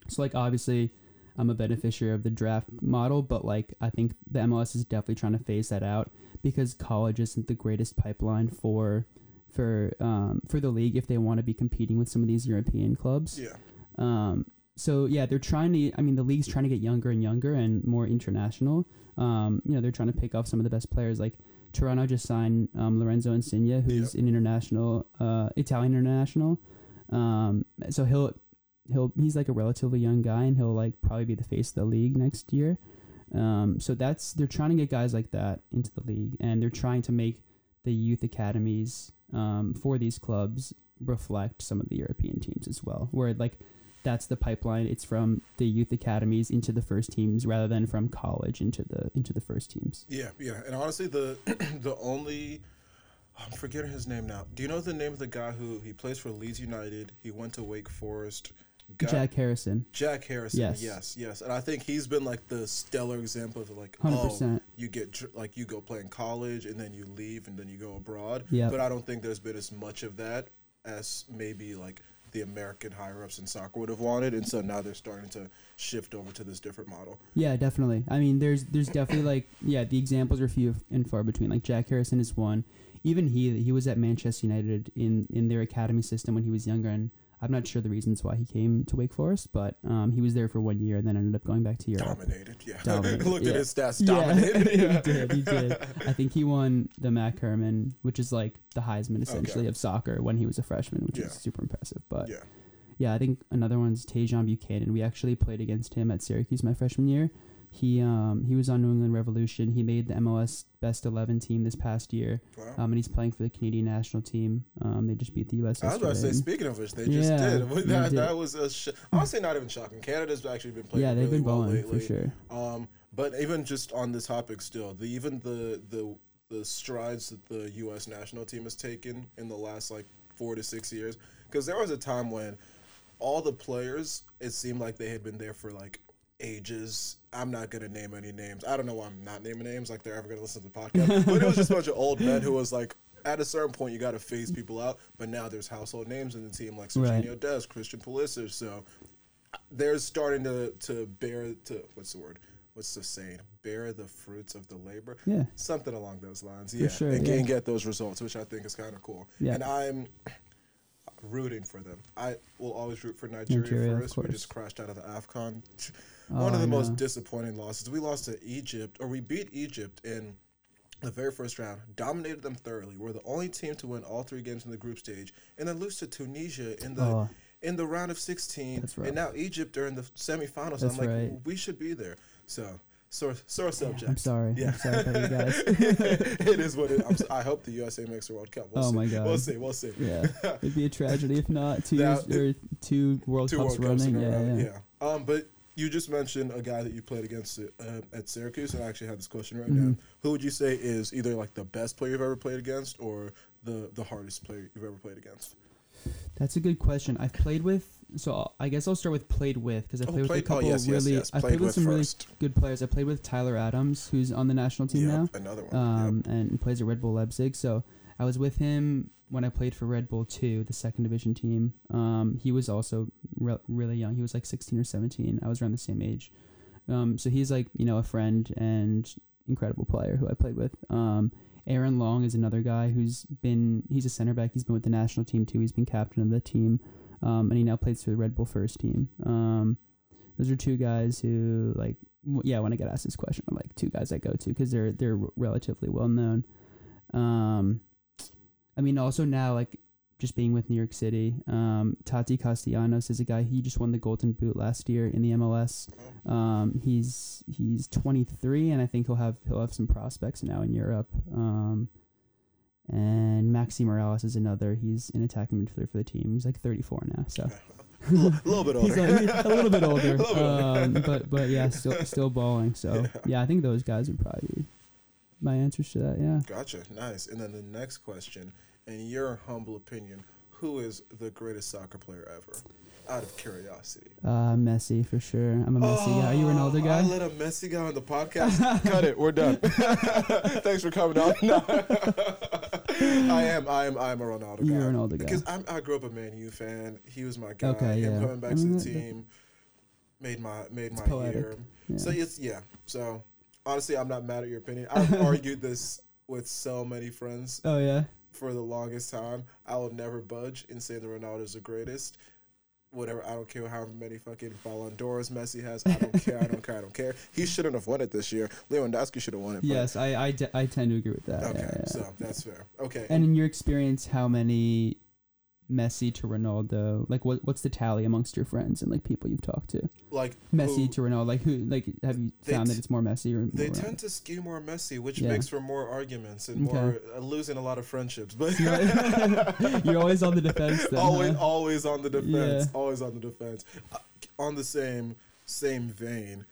so like obviously, I'm a beneficiary of the draft model, but like I think the MLS is definitely trying to phase that out because college isn't the greatest pipeline for for um, for the league if they want to be competing with some of these European clubs. Yeah, Um, so yeah, they're trying to. I mean, the league's trying to get younger and younger and more international. Um, you know, they're trying to pick off some of the best players. Like Toronto just signed um, Lorenzo Insigne, who's an international, uh, Italian international. Um, so he'll he'll he's like a relatively young guy, and he'll like probably be the face of the league next year. Um, so that's they're trying to get guys like that into the league, and they're trying to make the youth academies um, for these clubs reflect some of the European teams as well, where like that's the pipeline. It's from the youth academies into the first teams rather than from college into the into the first teams. yeah, yeah. And honestly, the the only I'm forgetting his name now. Do you know the name of the guy who he plays for Leeds United? He went to Wake Forest. Got- Jack Harrison, Jack Harrison. Yes. yes, yes, and I think he's been like the stellar example of like, oh, hundred oh, percent. you get like you go play in college and then you leave and then you go abroad. Yep. But I don't think there's been as much of that as maybe like the American higher ups in soccer would have wanted, and so now they're starting to shift over to this different model. Yeah, definitely. I mean, there's there's definitely like yeah, the examples are few and far between. Like Jack Harrison is one. Even he he was at Manchester United in in their academy system when he was younger, and I'm not sure the reasons why he came to Wake Forest, but um, he was there for one year and then ended up going back to Europe. Dominated, yeah. Dominated, Looked at his stats, Yeah, dominated. he did. He did. I think he won the MAC Hermann, which is like the Heisman essentially Okay. of soccer when he was a freshman, which Yeah. is super impressive. But Yeah. yeah, I think another one's Tajon Buchanan. We actually played against him at Syracuse my freshman year. He um he was on New England Revolution. He made the MLS best eleven team this past year. Wow. Um, and he's playing for the Canadian national team. Um, they just beat the U.S. I was about to say, speaking of which, they just Yeah, did. they That, did. that was a sh- honestly not even shocking. Canada's actually been playing yeah, they've really been well balling lately. for sure. Um, but even just on this topic, still, the even the the the strides that the U.S. national team has taken in the last like four to six years, because there was a time when all the players it seemed like they had been there for like ages. I'm not gonna name any names. I don't know why I'm not naming names. Like they're ever gonna listen to the podcast, but it was just a bunch of old men who was like. At a certain point, you got to phase people out, but now there's household names in the team like Right. Sergiño Dest, Christian Pulisic. So they're starting to to bear to what's the word? What's the saying? Bear the fruits of the labor. Yeah, Something along those lines. yeah, sure, and, yeah. and get those results, which I think is kind of cool. Yeah. And I'm rooting for them. I will always root for Nigeria, Nigeria, first. We just crashed out of the AFCON. Oh, One of I the most disappointing losses. We lost to Egypt, or we beat Egypt in the very first round, dominated them thoroughly. We're the only team to win all three games in the group stage, and then lose to Tunisia in the Oh, in the round of 16, That's rough. and now Egypt are in the semifinals. That's I'm like, right. we should be there. So, sore, sore subject. I'm sorry. Yeah. I'm sorry about you guys. it is what it is. I hope the USA makes the World Cup. We'll Oh see. my God. We'll see. We'll see. yeah, it'd be a tragedy if not. Two years or two World Two Cups World Cups running. in a yeah, yeah, Yeah. Um, but you just mentioned a guy that you played against uh, at Syracuse, and I actually have this question right Mm-hmm. now. Who would you say is either like the best player you've ever played against, or the the hardest player you've ever played against? That's a good question. I've played with, so I'll- guess I'll start with played with because I Oh, played with a couple oh, yes, yes, really. yes. I Played played with with some first. really good players. I played with Tyler Adams, who's on the national team now. Another one. um, and plays at Red Bull Leipzig. So I was with him when I played for Red Bull 2, the second division team. Um, he was also re- really young. He was like 16 or 17. I was around the same age. Um, so he's like, you know, a friend and incredible player who I played with. Um, Aaron Long is another guy who's been, he's a center back. He's been with the national team too. He's been captain of the team. Um, and he now plays for the Red Bull first team. Um, those are two guys who like w- yeah when i get asked this question i'm like two guys i go to because they're they're relatively well known um i mean also now like just being with new york city um taty castellanos is a guy he just won the golden boot last year in the mls um he's he's 23 and i think he'll have he'll have some prospects now in europe um and Maxi Morales is another. He's an attacking midfielder for the team. He's like 34 now, so a little bit He's older. like, a little bit older, little bit older. um, but but yeah, still still balling. So Yeah. yeah. I think those guys would probably be my answers to that. Yeah, Gotcha. Nice. And then the next question, in your humble opinion, who is the greatest soccer player ever? Out of curiosity. uh, Messi for sure. I'm a Messi guy. You are you a Ronaldo Oh, I guy? let a Messi guy on the podcast. Cut it. We're done. Thanks for coming on. No. I am. I am. I am a Ronaldo guy. You're a Ronaldo guy. because I'm, I grew up a Man U fan. He was my guy. Okay, Him yeah. coming back I to mean, the team made my made my poetic. year. Yeah. So it's yeah. So honestly, I'm not mad at your opinion. I've argued this with so many friends oh yeah. for the longest time. I will never budge in saying that Ronaldo is the greatest. Whatever, I don't care however many fucking Ballon d'Ors Messi has. I don't care. I don't care. I don't care. He shouldn't have won it this year. Lewandowski should have won it. Yes, I I, I tend to agree with that. Okay, yeah, yeah. so that's fair. Okay. And in your experience, how many Messi to Ronaldo? Like, what what's the tally amongst your friends and like people you've talked to? like Messi who- to Ronaldo. Like, who? Like, have you found t- that it's more Messi or They more tend to skew more Messi, which Yeah. makes for more arguments and Okay. more uh, losing a lot of friendships. But You're always on the defense. Then, always, huh? always on the defense. Yeah. Always on the defense. Uh, on the same same vein,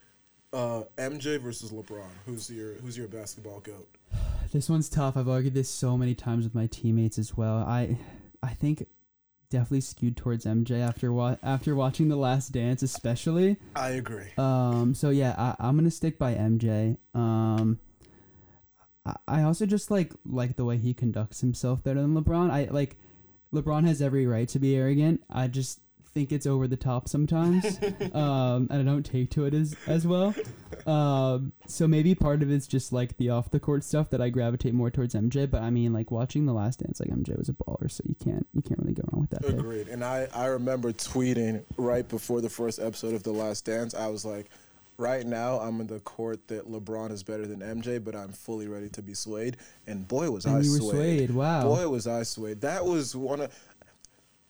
uh, MJ versus LeBron. Who's your Who's your basketball goat? This one's tough. I've argued this so many times with my teammates as well. I I think definitely skewed towards MJ after wa- after watching The Last Dance, especially. I agree. Um. So yeah, I, I'm gonna stick by MJ. Um. I, I also just like like the way he conducts himself better than LeBron. I like LeBron has every right to be arrogant. I just think it's over the top sometimes. um, and I don't take to it as as well. Um, so maybe part of it's just like the off the court stuff that I gravitate more towards MJ. But I mean, like watching The Last Dance, like MJ was a baller, so you can't you can't really go wrong with that. pick. Agreed. And I, I remember tweeting right before the first episode of The Last Dance. I was like, right now I'm in the court that LeBron is better than MJ, but I'm fully ready to be swayed. And boy, was I And were swayed. swayed. Wow. Boy, was I swayed. That was one of.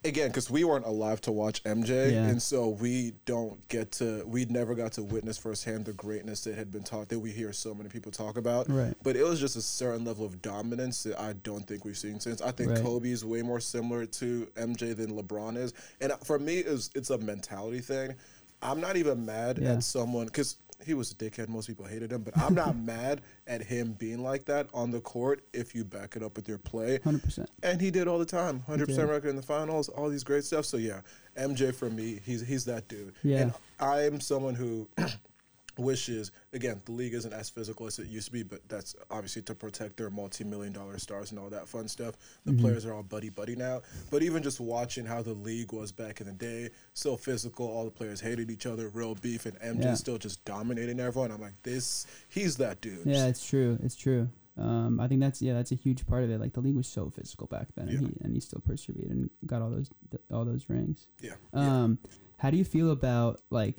Again, because we weren't alive to watch MJ, Yeah. and so we don't get to, we never got to witness firsthand the greatness that had been taught that we hear so many people talk about. Right. But it was just a certain level of dominance that I don't think we've seen since. I think Right. Kobe's way more similar to MJ than LeBron is, and for me, it's it's a mentality thing. I'm not even mad Yeah. at someone because he was a dickhead. Most people hated him, but I'm not mad at him being like that on the court if you back it up with your play. Hundred percent. And he did all the time. 100% record in the finals, all these great stuff. So yeah, MJ for me, he's he's that dude. Yeah. And I'm someone who wishes again the league isn't as physical as it used to be, but that's obviously to protect their multi-million dollar stars and all that fun stuff. The Mm-hmm. players are all buddy buddy now. But even just watching how the league was back in the day, so physical, all the players hated each other, real beef, and MJ Yeah. still just dominating everyone. I'm like, this, he's that dude. Yeah, it's true. It's true. Um, I think that's yeah, that's a huge part of it. Like the league was so physical back then, and he and he still persevered and got all those all those rings. yeah. yeah. Um, how do you feel about like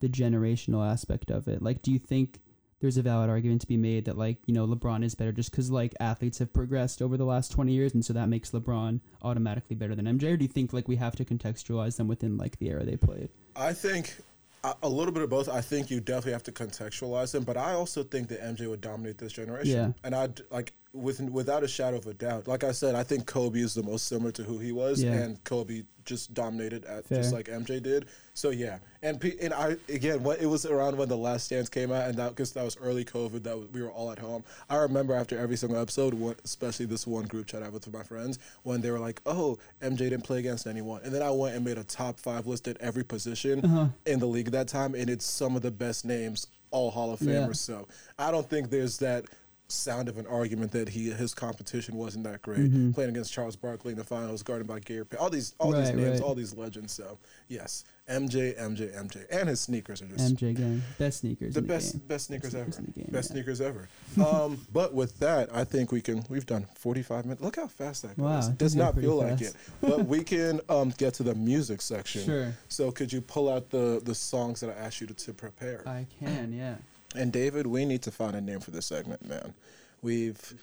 the generational aspect of it? Like, do you think there's a valid argument to be made that like you know LeBron is better just because like athletes have progressed over the last 20 years and so that makes LeBron automatically better than MJ or do you think like we have to contextualize them within like the era they played? I think a- a little bit of both. I think you definitely have to contextualize them, but I also think that MJ would dominate this generation. Yeah. And I'd like with without a shadow of a doubt. Like I said, I think Kobe is the most similar to who he was, Yeah. and Kobe just dominated at Fair. just like MJ did. So yeah, and P- and I again, what it was around when the Last Dance came out, and that because that was early COVID, that was, we were all at home. I remember after every single episode, one, especially this one group chat I had with my friends, when they were like, "Oh, MJ didn't play against anyone," and then I went and made a top five list at every position Uh-huh. in the league that time, and it's some of the best names, all Hall of Famers. Yeah. So I don't think there's that sound of an argument that he his competition wasn't that great. Mm-hmm. Playing against Charles Barkley in the finals, guarded by Gary Payton, all these all these names, right. all these legends. So yes, MJ, MJ, MJ, and his sneakers are just MJ gang, best sneakers. the in best game. best sneakers sneakers ever. game, best yeah. sneakers ever. um, but with that, I think we can. We've done 45 minutes. Look how fast that goes. Wow, does not feel like it. But we can um, get to the music section. Sure. So could you pull out the the songs that I asked you to, to prepare? I can, yeah. And David, we need to find a name for this segment, man. We've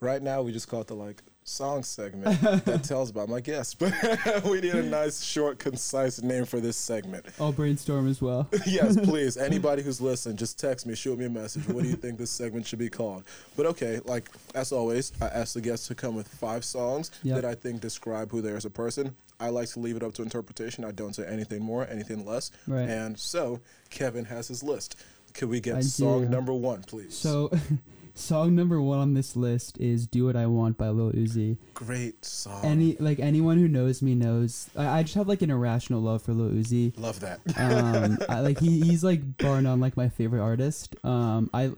right now we just call it the like song segment that tells about my guests, but we need a nice, short, concise name for this segment. I'll brainstorm as well. yes, please. Anybody who's listening, just text me, shoot me a message. What do you think this segment should be called? But okay, like as always, I ask the guests to come with five songs Yep. that I think describe who they are as a person. I like to leave it up to interpretation. I don't say anything more, anything less. Right. And so Kevin has his list. Could we get I song do. number one, please? So, song number one on this list is "Do What I Want" by Lil Uzi. great song. Any like anyone who knows me knows I, I just have like an irrational love for Lil Uzi. Love that. Um, I, like he he's like bar none like my favorite artist. Um, I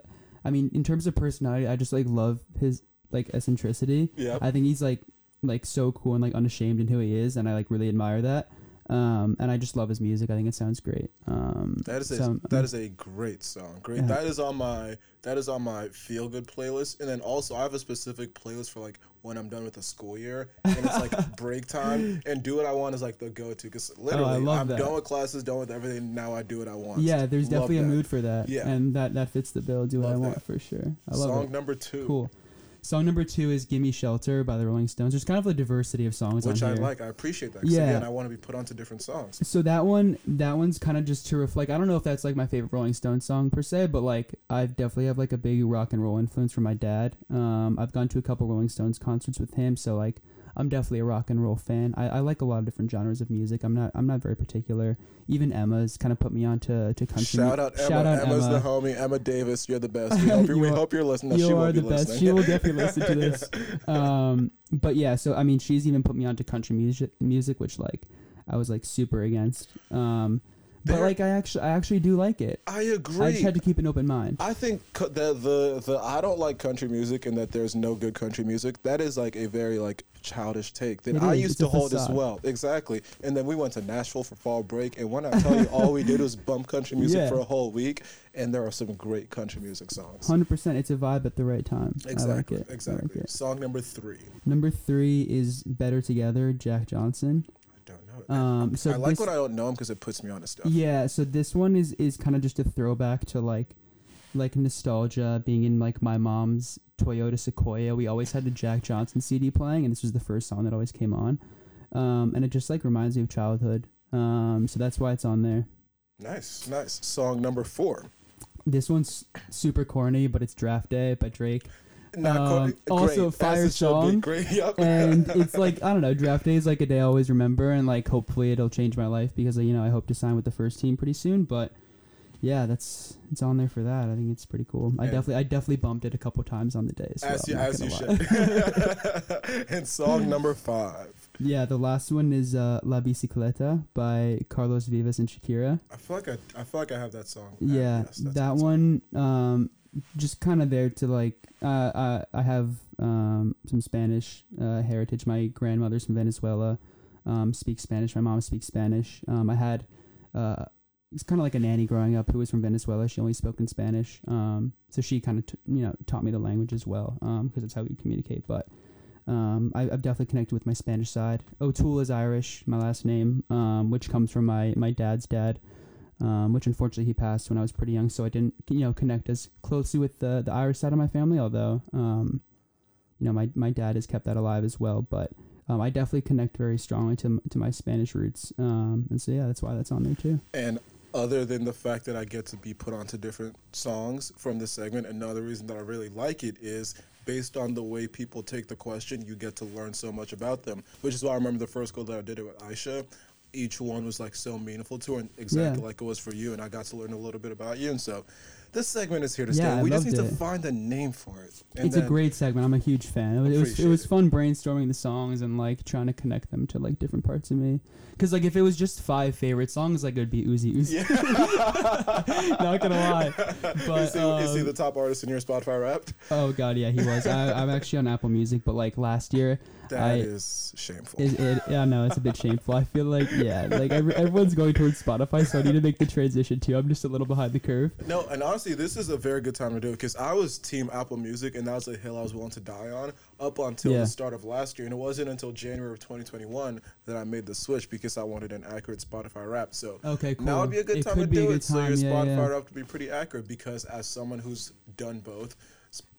I mean in terms of personality, I just like love his like eccentricity. Yeah. I think he's like like so cool and like unashamed in who he is, and I like really admire that. Um, and I just love his music. I think it sounds great. Um, That is a so- that is a great song. Great. Yeah. That is on my that is on my feel good playlist. And then also I have a specific playlist for like when I'm done with the school year and it's like break time and do what I want is like the go to because literally Oh, I'm that. done with classes, done with everything. Now I do what I want. yeah, there's Love definitely a mood for that. Yeah. and that that fits the bill. Do what Love I want that. for sure. I love Song it. number two, Cool. Song number two is "Gimme Shelter" by the Rolling Stones. There's kind of a diversity of songs which I here. like. I appreciate that. Yeah. Again, I want to be put onto different songs. So that one, that one's kind of just to reflect. I don't know if that's like my favorite Rolling Stones song per se, but like I definitely have like a big rock and roll influence from my dad. Um, I've gone to a couple Rolling Stones concerts with him, so like I'm definitely a rock and roll fan. I, I like a lot of different genres of music. I'm not I'm not very particular. Even Emma's kind of put me on to, to country. Shout out Emma. Shout out Emma's Emma. the homie. Emma Davis, you're the best. We hope you're, we are- hope you're listening. You she are the be best. She will definitely listen to this. Um, but yeah, so I mean, she's even put me on to country music, music, which like I was like super against. Um, but like I actually, I actually do like it. I agree. I just had to keep an open mind. I think co- the the the I don't like country music and that there's no good country music. That is like a very like childish take that It I is. used It's to a hold as facade. well. Exactly. And then we went to Nashville for fall break, and when I tell you, all we did was bump country music Yeah. for a whole week, and there are some great country music songs. Hundred percent, it's a vibe at the right time. Exactly. I like it. I Exactly. like it. Song number three. Number three is "Better Together," Jack Johnson. I. Um, so I like this- when I don't know because it puts me on to stuff. Yeah, so this one is is kind of just a throwback to like like nostalgia being in like my mom's Toyota Sequoia. We always had the Jack Johnson CD playing and this was the first song that always came on. Um, and it just like reminds me of childhood. Um, so that's why it's on there. Nice. Nice. Song number four. This one's super corny, but it's Draft Day by Drake. Um, also fire as it should be. song. Yep. And it's like I don't know, Draft Day is like a day I always remember and like hopefully it'll change my life because you know I hope to sign with the first team pretty soon, but yeah, that's it's on there for that. I think it's pretty cool. I definitely I definitely bumped it a couple times on the day as, as you, well. I'm not as you should. and song number five. Yeah, the last one is uh, La Bicicleta by Carlos Vives and Shakira. I feel like I, I feel like I have that song. Yeah, yes, that one um, just kind of there to like uh, uh, I have um, some Spanish uh, heritage. My grandmother's from Venezuela, um, speaks Spanish. My mom speaks Spanish. Um, I had uh, it's kind of like a nanny growing up who was from Venezuela. She only spoke in Spanish, um, so she kind of t- you know taught me the language as well because it's how we communicate. But um, I, I've definitely connected with my Spanish side. O'Toole is Irish, my last name, um, which comes from my my dad's dad. Um, which unfortunately he passed when I was pretty young, so I didn't you know connect as closely with the the Irish side of my family. Although um, you know my my dad has kept that alive as well, but. Um, I definitely connect very strongly to, to my Spanish roots, um, and so yeah, that's why that's on there too. And other than the fact that I get to be put onto different songs from this segment, another reason that I really like it is based on the way people take the question, you get to learn so much about them. Which is why I remember the first goal that I did it with Aisha. Each one was like so meaningful to her, and exactly Yeah. like it was for you. And I got to learn a little bit about you. And so, this segment is here to Yeah, stay. We just need loved to find a name for it. And it's a great segment. I'm a huge fan. It was, it was, it was fun brainstorming the songs and like trying to connect them to like different parts of me. Because like if it was just five favorite songs, like it would be Uzi Uzi. Not gonna lie, but is, he, is he um, the top artist in your Spotify Wrapped? oh god, yeah, he was. I, I'm actually on Apple Music, but like last year, That I- is shameful. it, it, yeah, no, it's a bit shameful. I feel like yeah, like every, everyone's going towards Spotify, so I need to make the transition too. I'm just a little behind the curve. No, and honestly, this is a very good time to do it because I was Team Apple Music, and that was a hill I was willing to die on up until Yeah. the start of last year. And it wasn't until January of 2021 that I made the switch because I wanted an accurate Spotify Wrapped. So Okay, cool. now would be a good It time to could be a do it. So your yeah, Spotify yeah. Wrapped to be pretty accurate because as someone who's done both,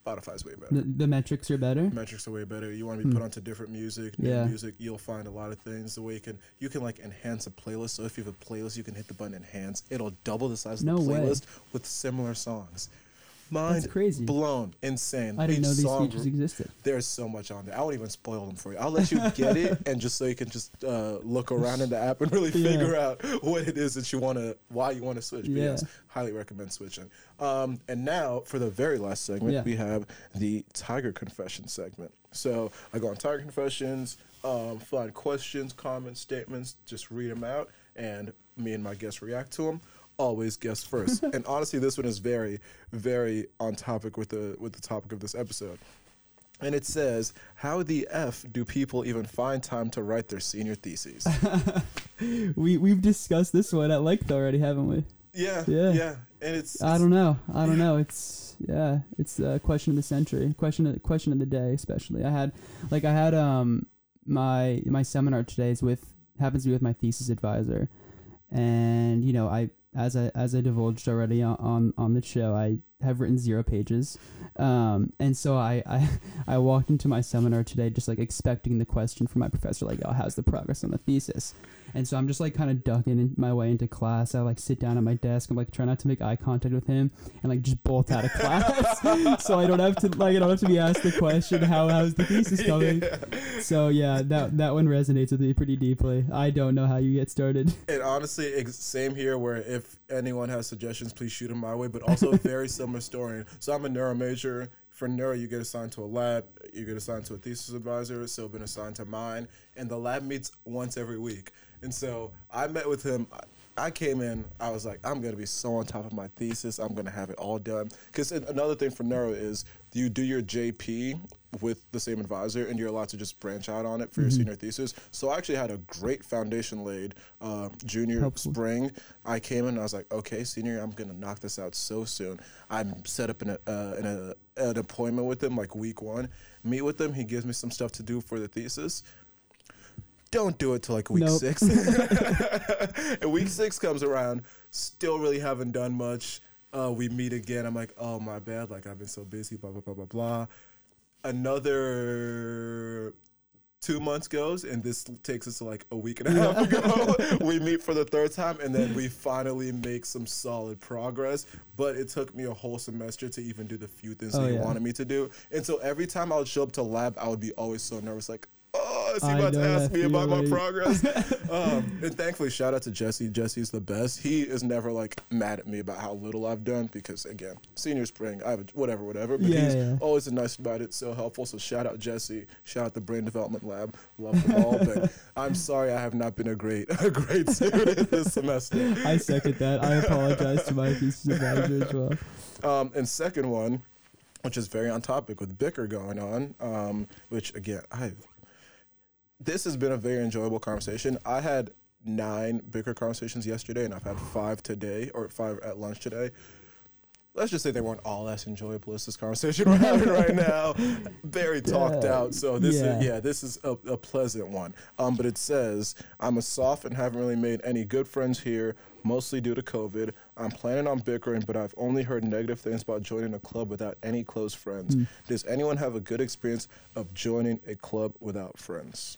Spotify's way better. The, the metrics are better. Metrics are way better. You want to be put onto different music, new Hmm. Yeah. music. You'll find a lot of things. The way you can you can like enhance a playlist. So if you have a playlist, you can hit the button enhance. It'll double the size of No the way. playlist with similar songs. Mind crazy. blown, insane. I didn't Each know these features existed. There's so much on there. I won't even spoil them for you. I'll let you get it, and just so you can just uh, look around in the app and really Yeah. figure out what it is that you want to, why you want to switch. Yeah. yes, highly recommend switching. Um, and now for the very last segment, Yeah. we have the Tiger Confession segment. So I go on Tiger Confessions, um, find questions, comments, statements, just read them out, and me and my guests react to them. Always guess first. and honestly, this one is very, very on topic with the with the topic of this episode. And it says, "How the f do people even find time to write their senior theses?" We we've discussed this one at length already, haven't we? yeah, Yeah. yeah, and it's, I don't know. I don't know. It's yeah. It's a question of the century. Question of question of the day, especially. I had like I had um my my seminar today is with happens to be with my thesis advisor, and you know I as I as I divulged already on on, on the show I have written zero pages, um and so I I I walked into my seminar today just like expecting the question from my professor like oh how's the progress on the thesis, and so I'm just like kind of ducking in my way into class. I like sit down at my desk. I'm like trying not to make eye contact with him and like just bolt out of class, so I don't have to like I don't have to be asked the question how how's the thesis going. So yeah, that that one resonates with me pretty deeply. I don't know how you get started. And honestly, same here. Where if anyone has suggestions, please shoot them my way. But also a very similar story. So I'm a neuro major. For neuro, you get assigned to a lab. You get assigned to a thesis advisor. So I've been assigned to mine, and the lab meets once every week. And so I met with him. I- came in. I was like, I'm gonna be so on top of my thesis. I'm gonna have it all done. Because another thing for neuro is you do your JP with the same advisor, and you're allowed to just branch out on it for your senior thesis. So I actually had a great foundation laid uh, junior Helpful. spring. I came in I was like, okay, senior, I'm gonna knock this out so soon. I'm set up in a uh, in a an appointment with him like week one. Meet with him. He gives me some stuff to do for the thesis. Don't do it till like week Nope. six. and week six comes around, still really haven't done much. Uh, we meet again. I'm like, oh my bad. Like I've been so busy. Blah blah blah blah blah. Another two months goes, and this takes us to like a week and a half ago. we meet for the third time, and then we finally make some solid progress. But it took me a whole semester to even do the few things Oh, that he yeah. wanted me to do. And so every time I would show up to lab, I would be always so nervous, like, oh, is he about to ask me about my progress? um, and thankfully, shout out to Jesse. Jesse's the best. He is never like mad at me about how little I've done because again, senior spring, I have a, whatever, whatever. But Yeah, he's yeah. always nice about it, so helpful. So shout out Jesse. Shout out the Brain Development Lab. Love them all. but I'm sorry I have not been a great a great student this semester. I second that. I apologize to my thesis advisor as well. Um, and second one, which is very on topic with bicker going on, um, which again, I this has been a very enjoyable conversation. I had nine bicker conversations yesterday, and I've had five today or five at lunch today. let's just say they weren't all as enjoyable as this conversation we're having right now. Very talked Yeah. out. So this Yeah. is yeah, this is a, a pleasant one. Um, but it says I'm a soft and haven't really made any good friends here, mostly due to COVID. I'm planning on bickering, but I've only heard negative things about joining a club without any close friends. Hmm. Does anyone have a good experience of joining a club without friends?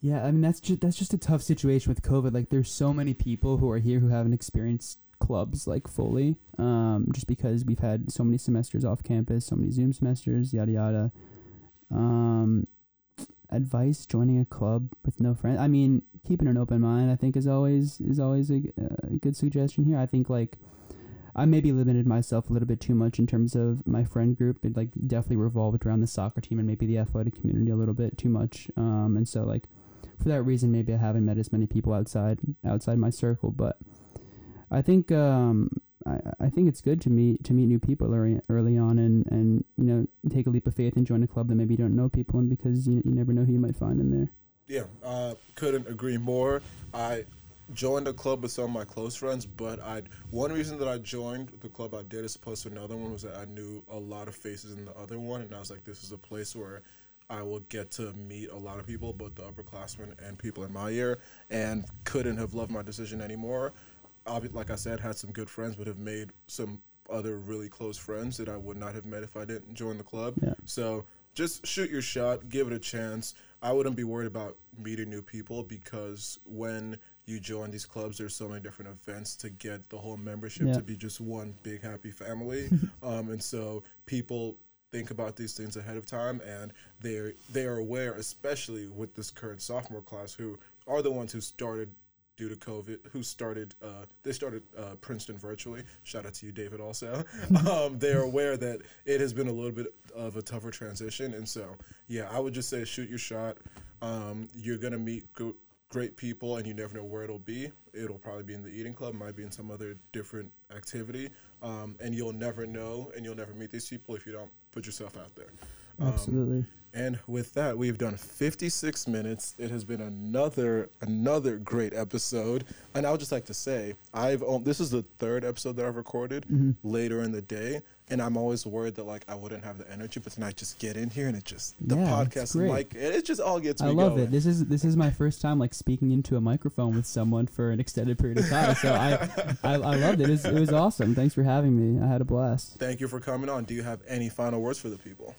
Yeah, I mean that's just that's just a tough situation with COVID. Like there's so many people who are here who haven't experienced clubs like fully, um, just because we've had so many semesters off campus, so many Zoom semesters, yada yada. Um, advice: joining a club with no friends. I mean, keeping an open mind, I think, is always is always a, a good suggestion here. I think like. I maybe limited myself a little bit too much in terms of my friend group. It like definitely revolved around the soccer team and maybe the athletic community a little bit too much. Um, and so like for that reason, maybe I haven't met as many people outside outside my circle. But I think um, I, I think it's good to meet to meet new people early early on and, and you know take a leap of faith and join a club that maybe you don't know people in because you you never know who you might find in there. Yeah, uh, couldn't agree more. I joined a club with some of my close friends, but I one reason that I joined the club I did as opposed to another one was that I knew a lot of faces in the other one, and I was like, this is a place where I will get to meet a lot of people, both the upperclassmen and people in my year, and couldn't have loved my decision anymore. Like I said, had some good friends, but have made some other really close friends that I would not have met if I didn't join the club. Yeah. So just shoot your shot, give it a chance. I wouldn't be worried about meeting new people because when you join these clubs, there's so many different events to get the whole membership Yeah. to be just one big happy family. um, and so people think about these things ahead of time and they're they are aware, especially with this current sophomore class who are the ones who started due to COVID, who started, uh, they started uh, Princeton virtually. Shout out to you, David, also. um, they're aware that it has been a little bit of a tougher transition. And so, yeah, I would just say shoot your shot. Um, you're going to meet gr- great people and you never know where it'll be. It'll probably be in the eating club, might be in some other different activity. Um, and you'll never know and you'll never meet these people if you don't put yourself out there. Um, Absolutely. And with that, we've done 56 minutes. It has been another another great episode. And I would just like to say, I've um, this is the third episode that I've recorded Mm-hmm. later in the day, and I'm always worried that like I wouldn't have the energy, but then I just get in here and it just the Yeah, podcast mic, it it just all gets me I love going. it. This is this is my first time like speaking into a microphone with someone for an extended period of time. So I I, I loved it. It was, it was awesome. Thanks for having me. I had a blast. Thank you for coming on. Do you have any final words for the people?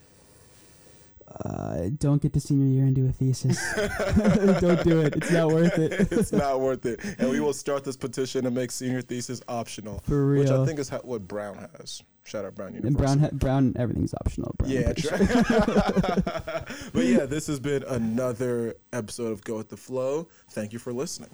Uh, don't get to senior year and do a thesis. don't do it. It's not worth it. it's not worth it. And we will start this petition to make senior thesis optional, For real. which I think is ha- what Brown has. Shout out Brown University. And brown, ha- brown, everything's optional. Brown, Yeah, I'm but yeah, this has been another episode of Go with the Flow. Thank you for listening.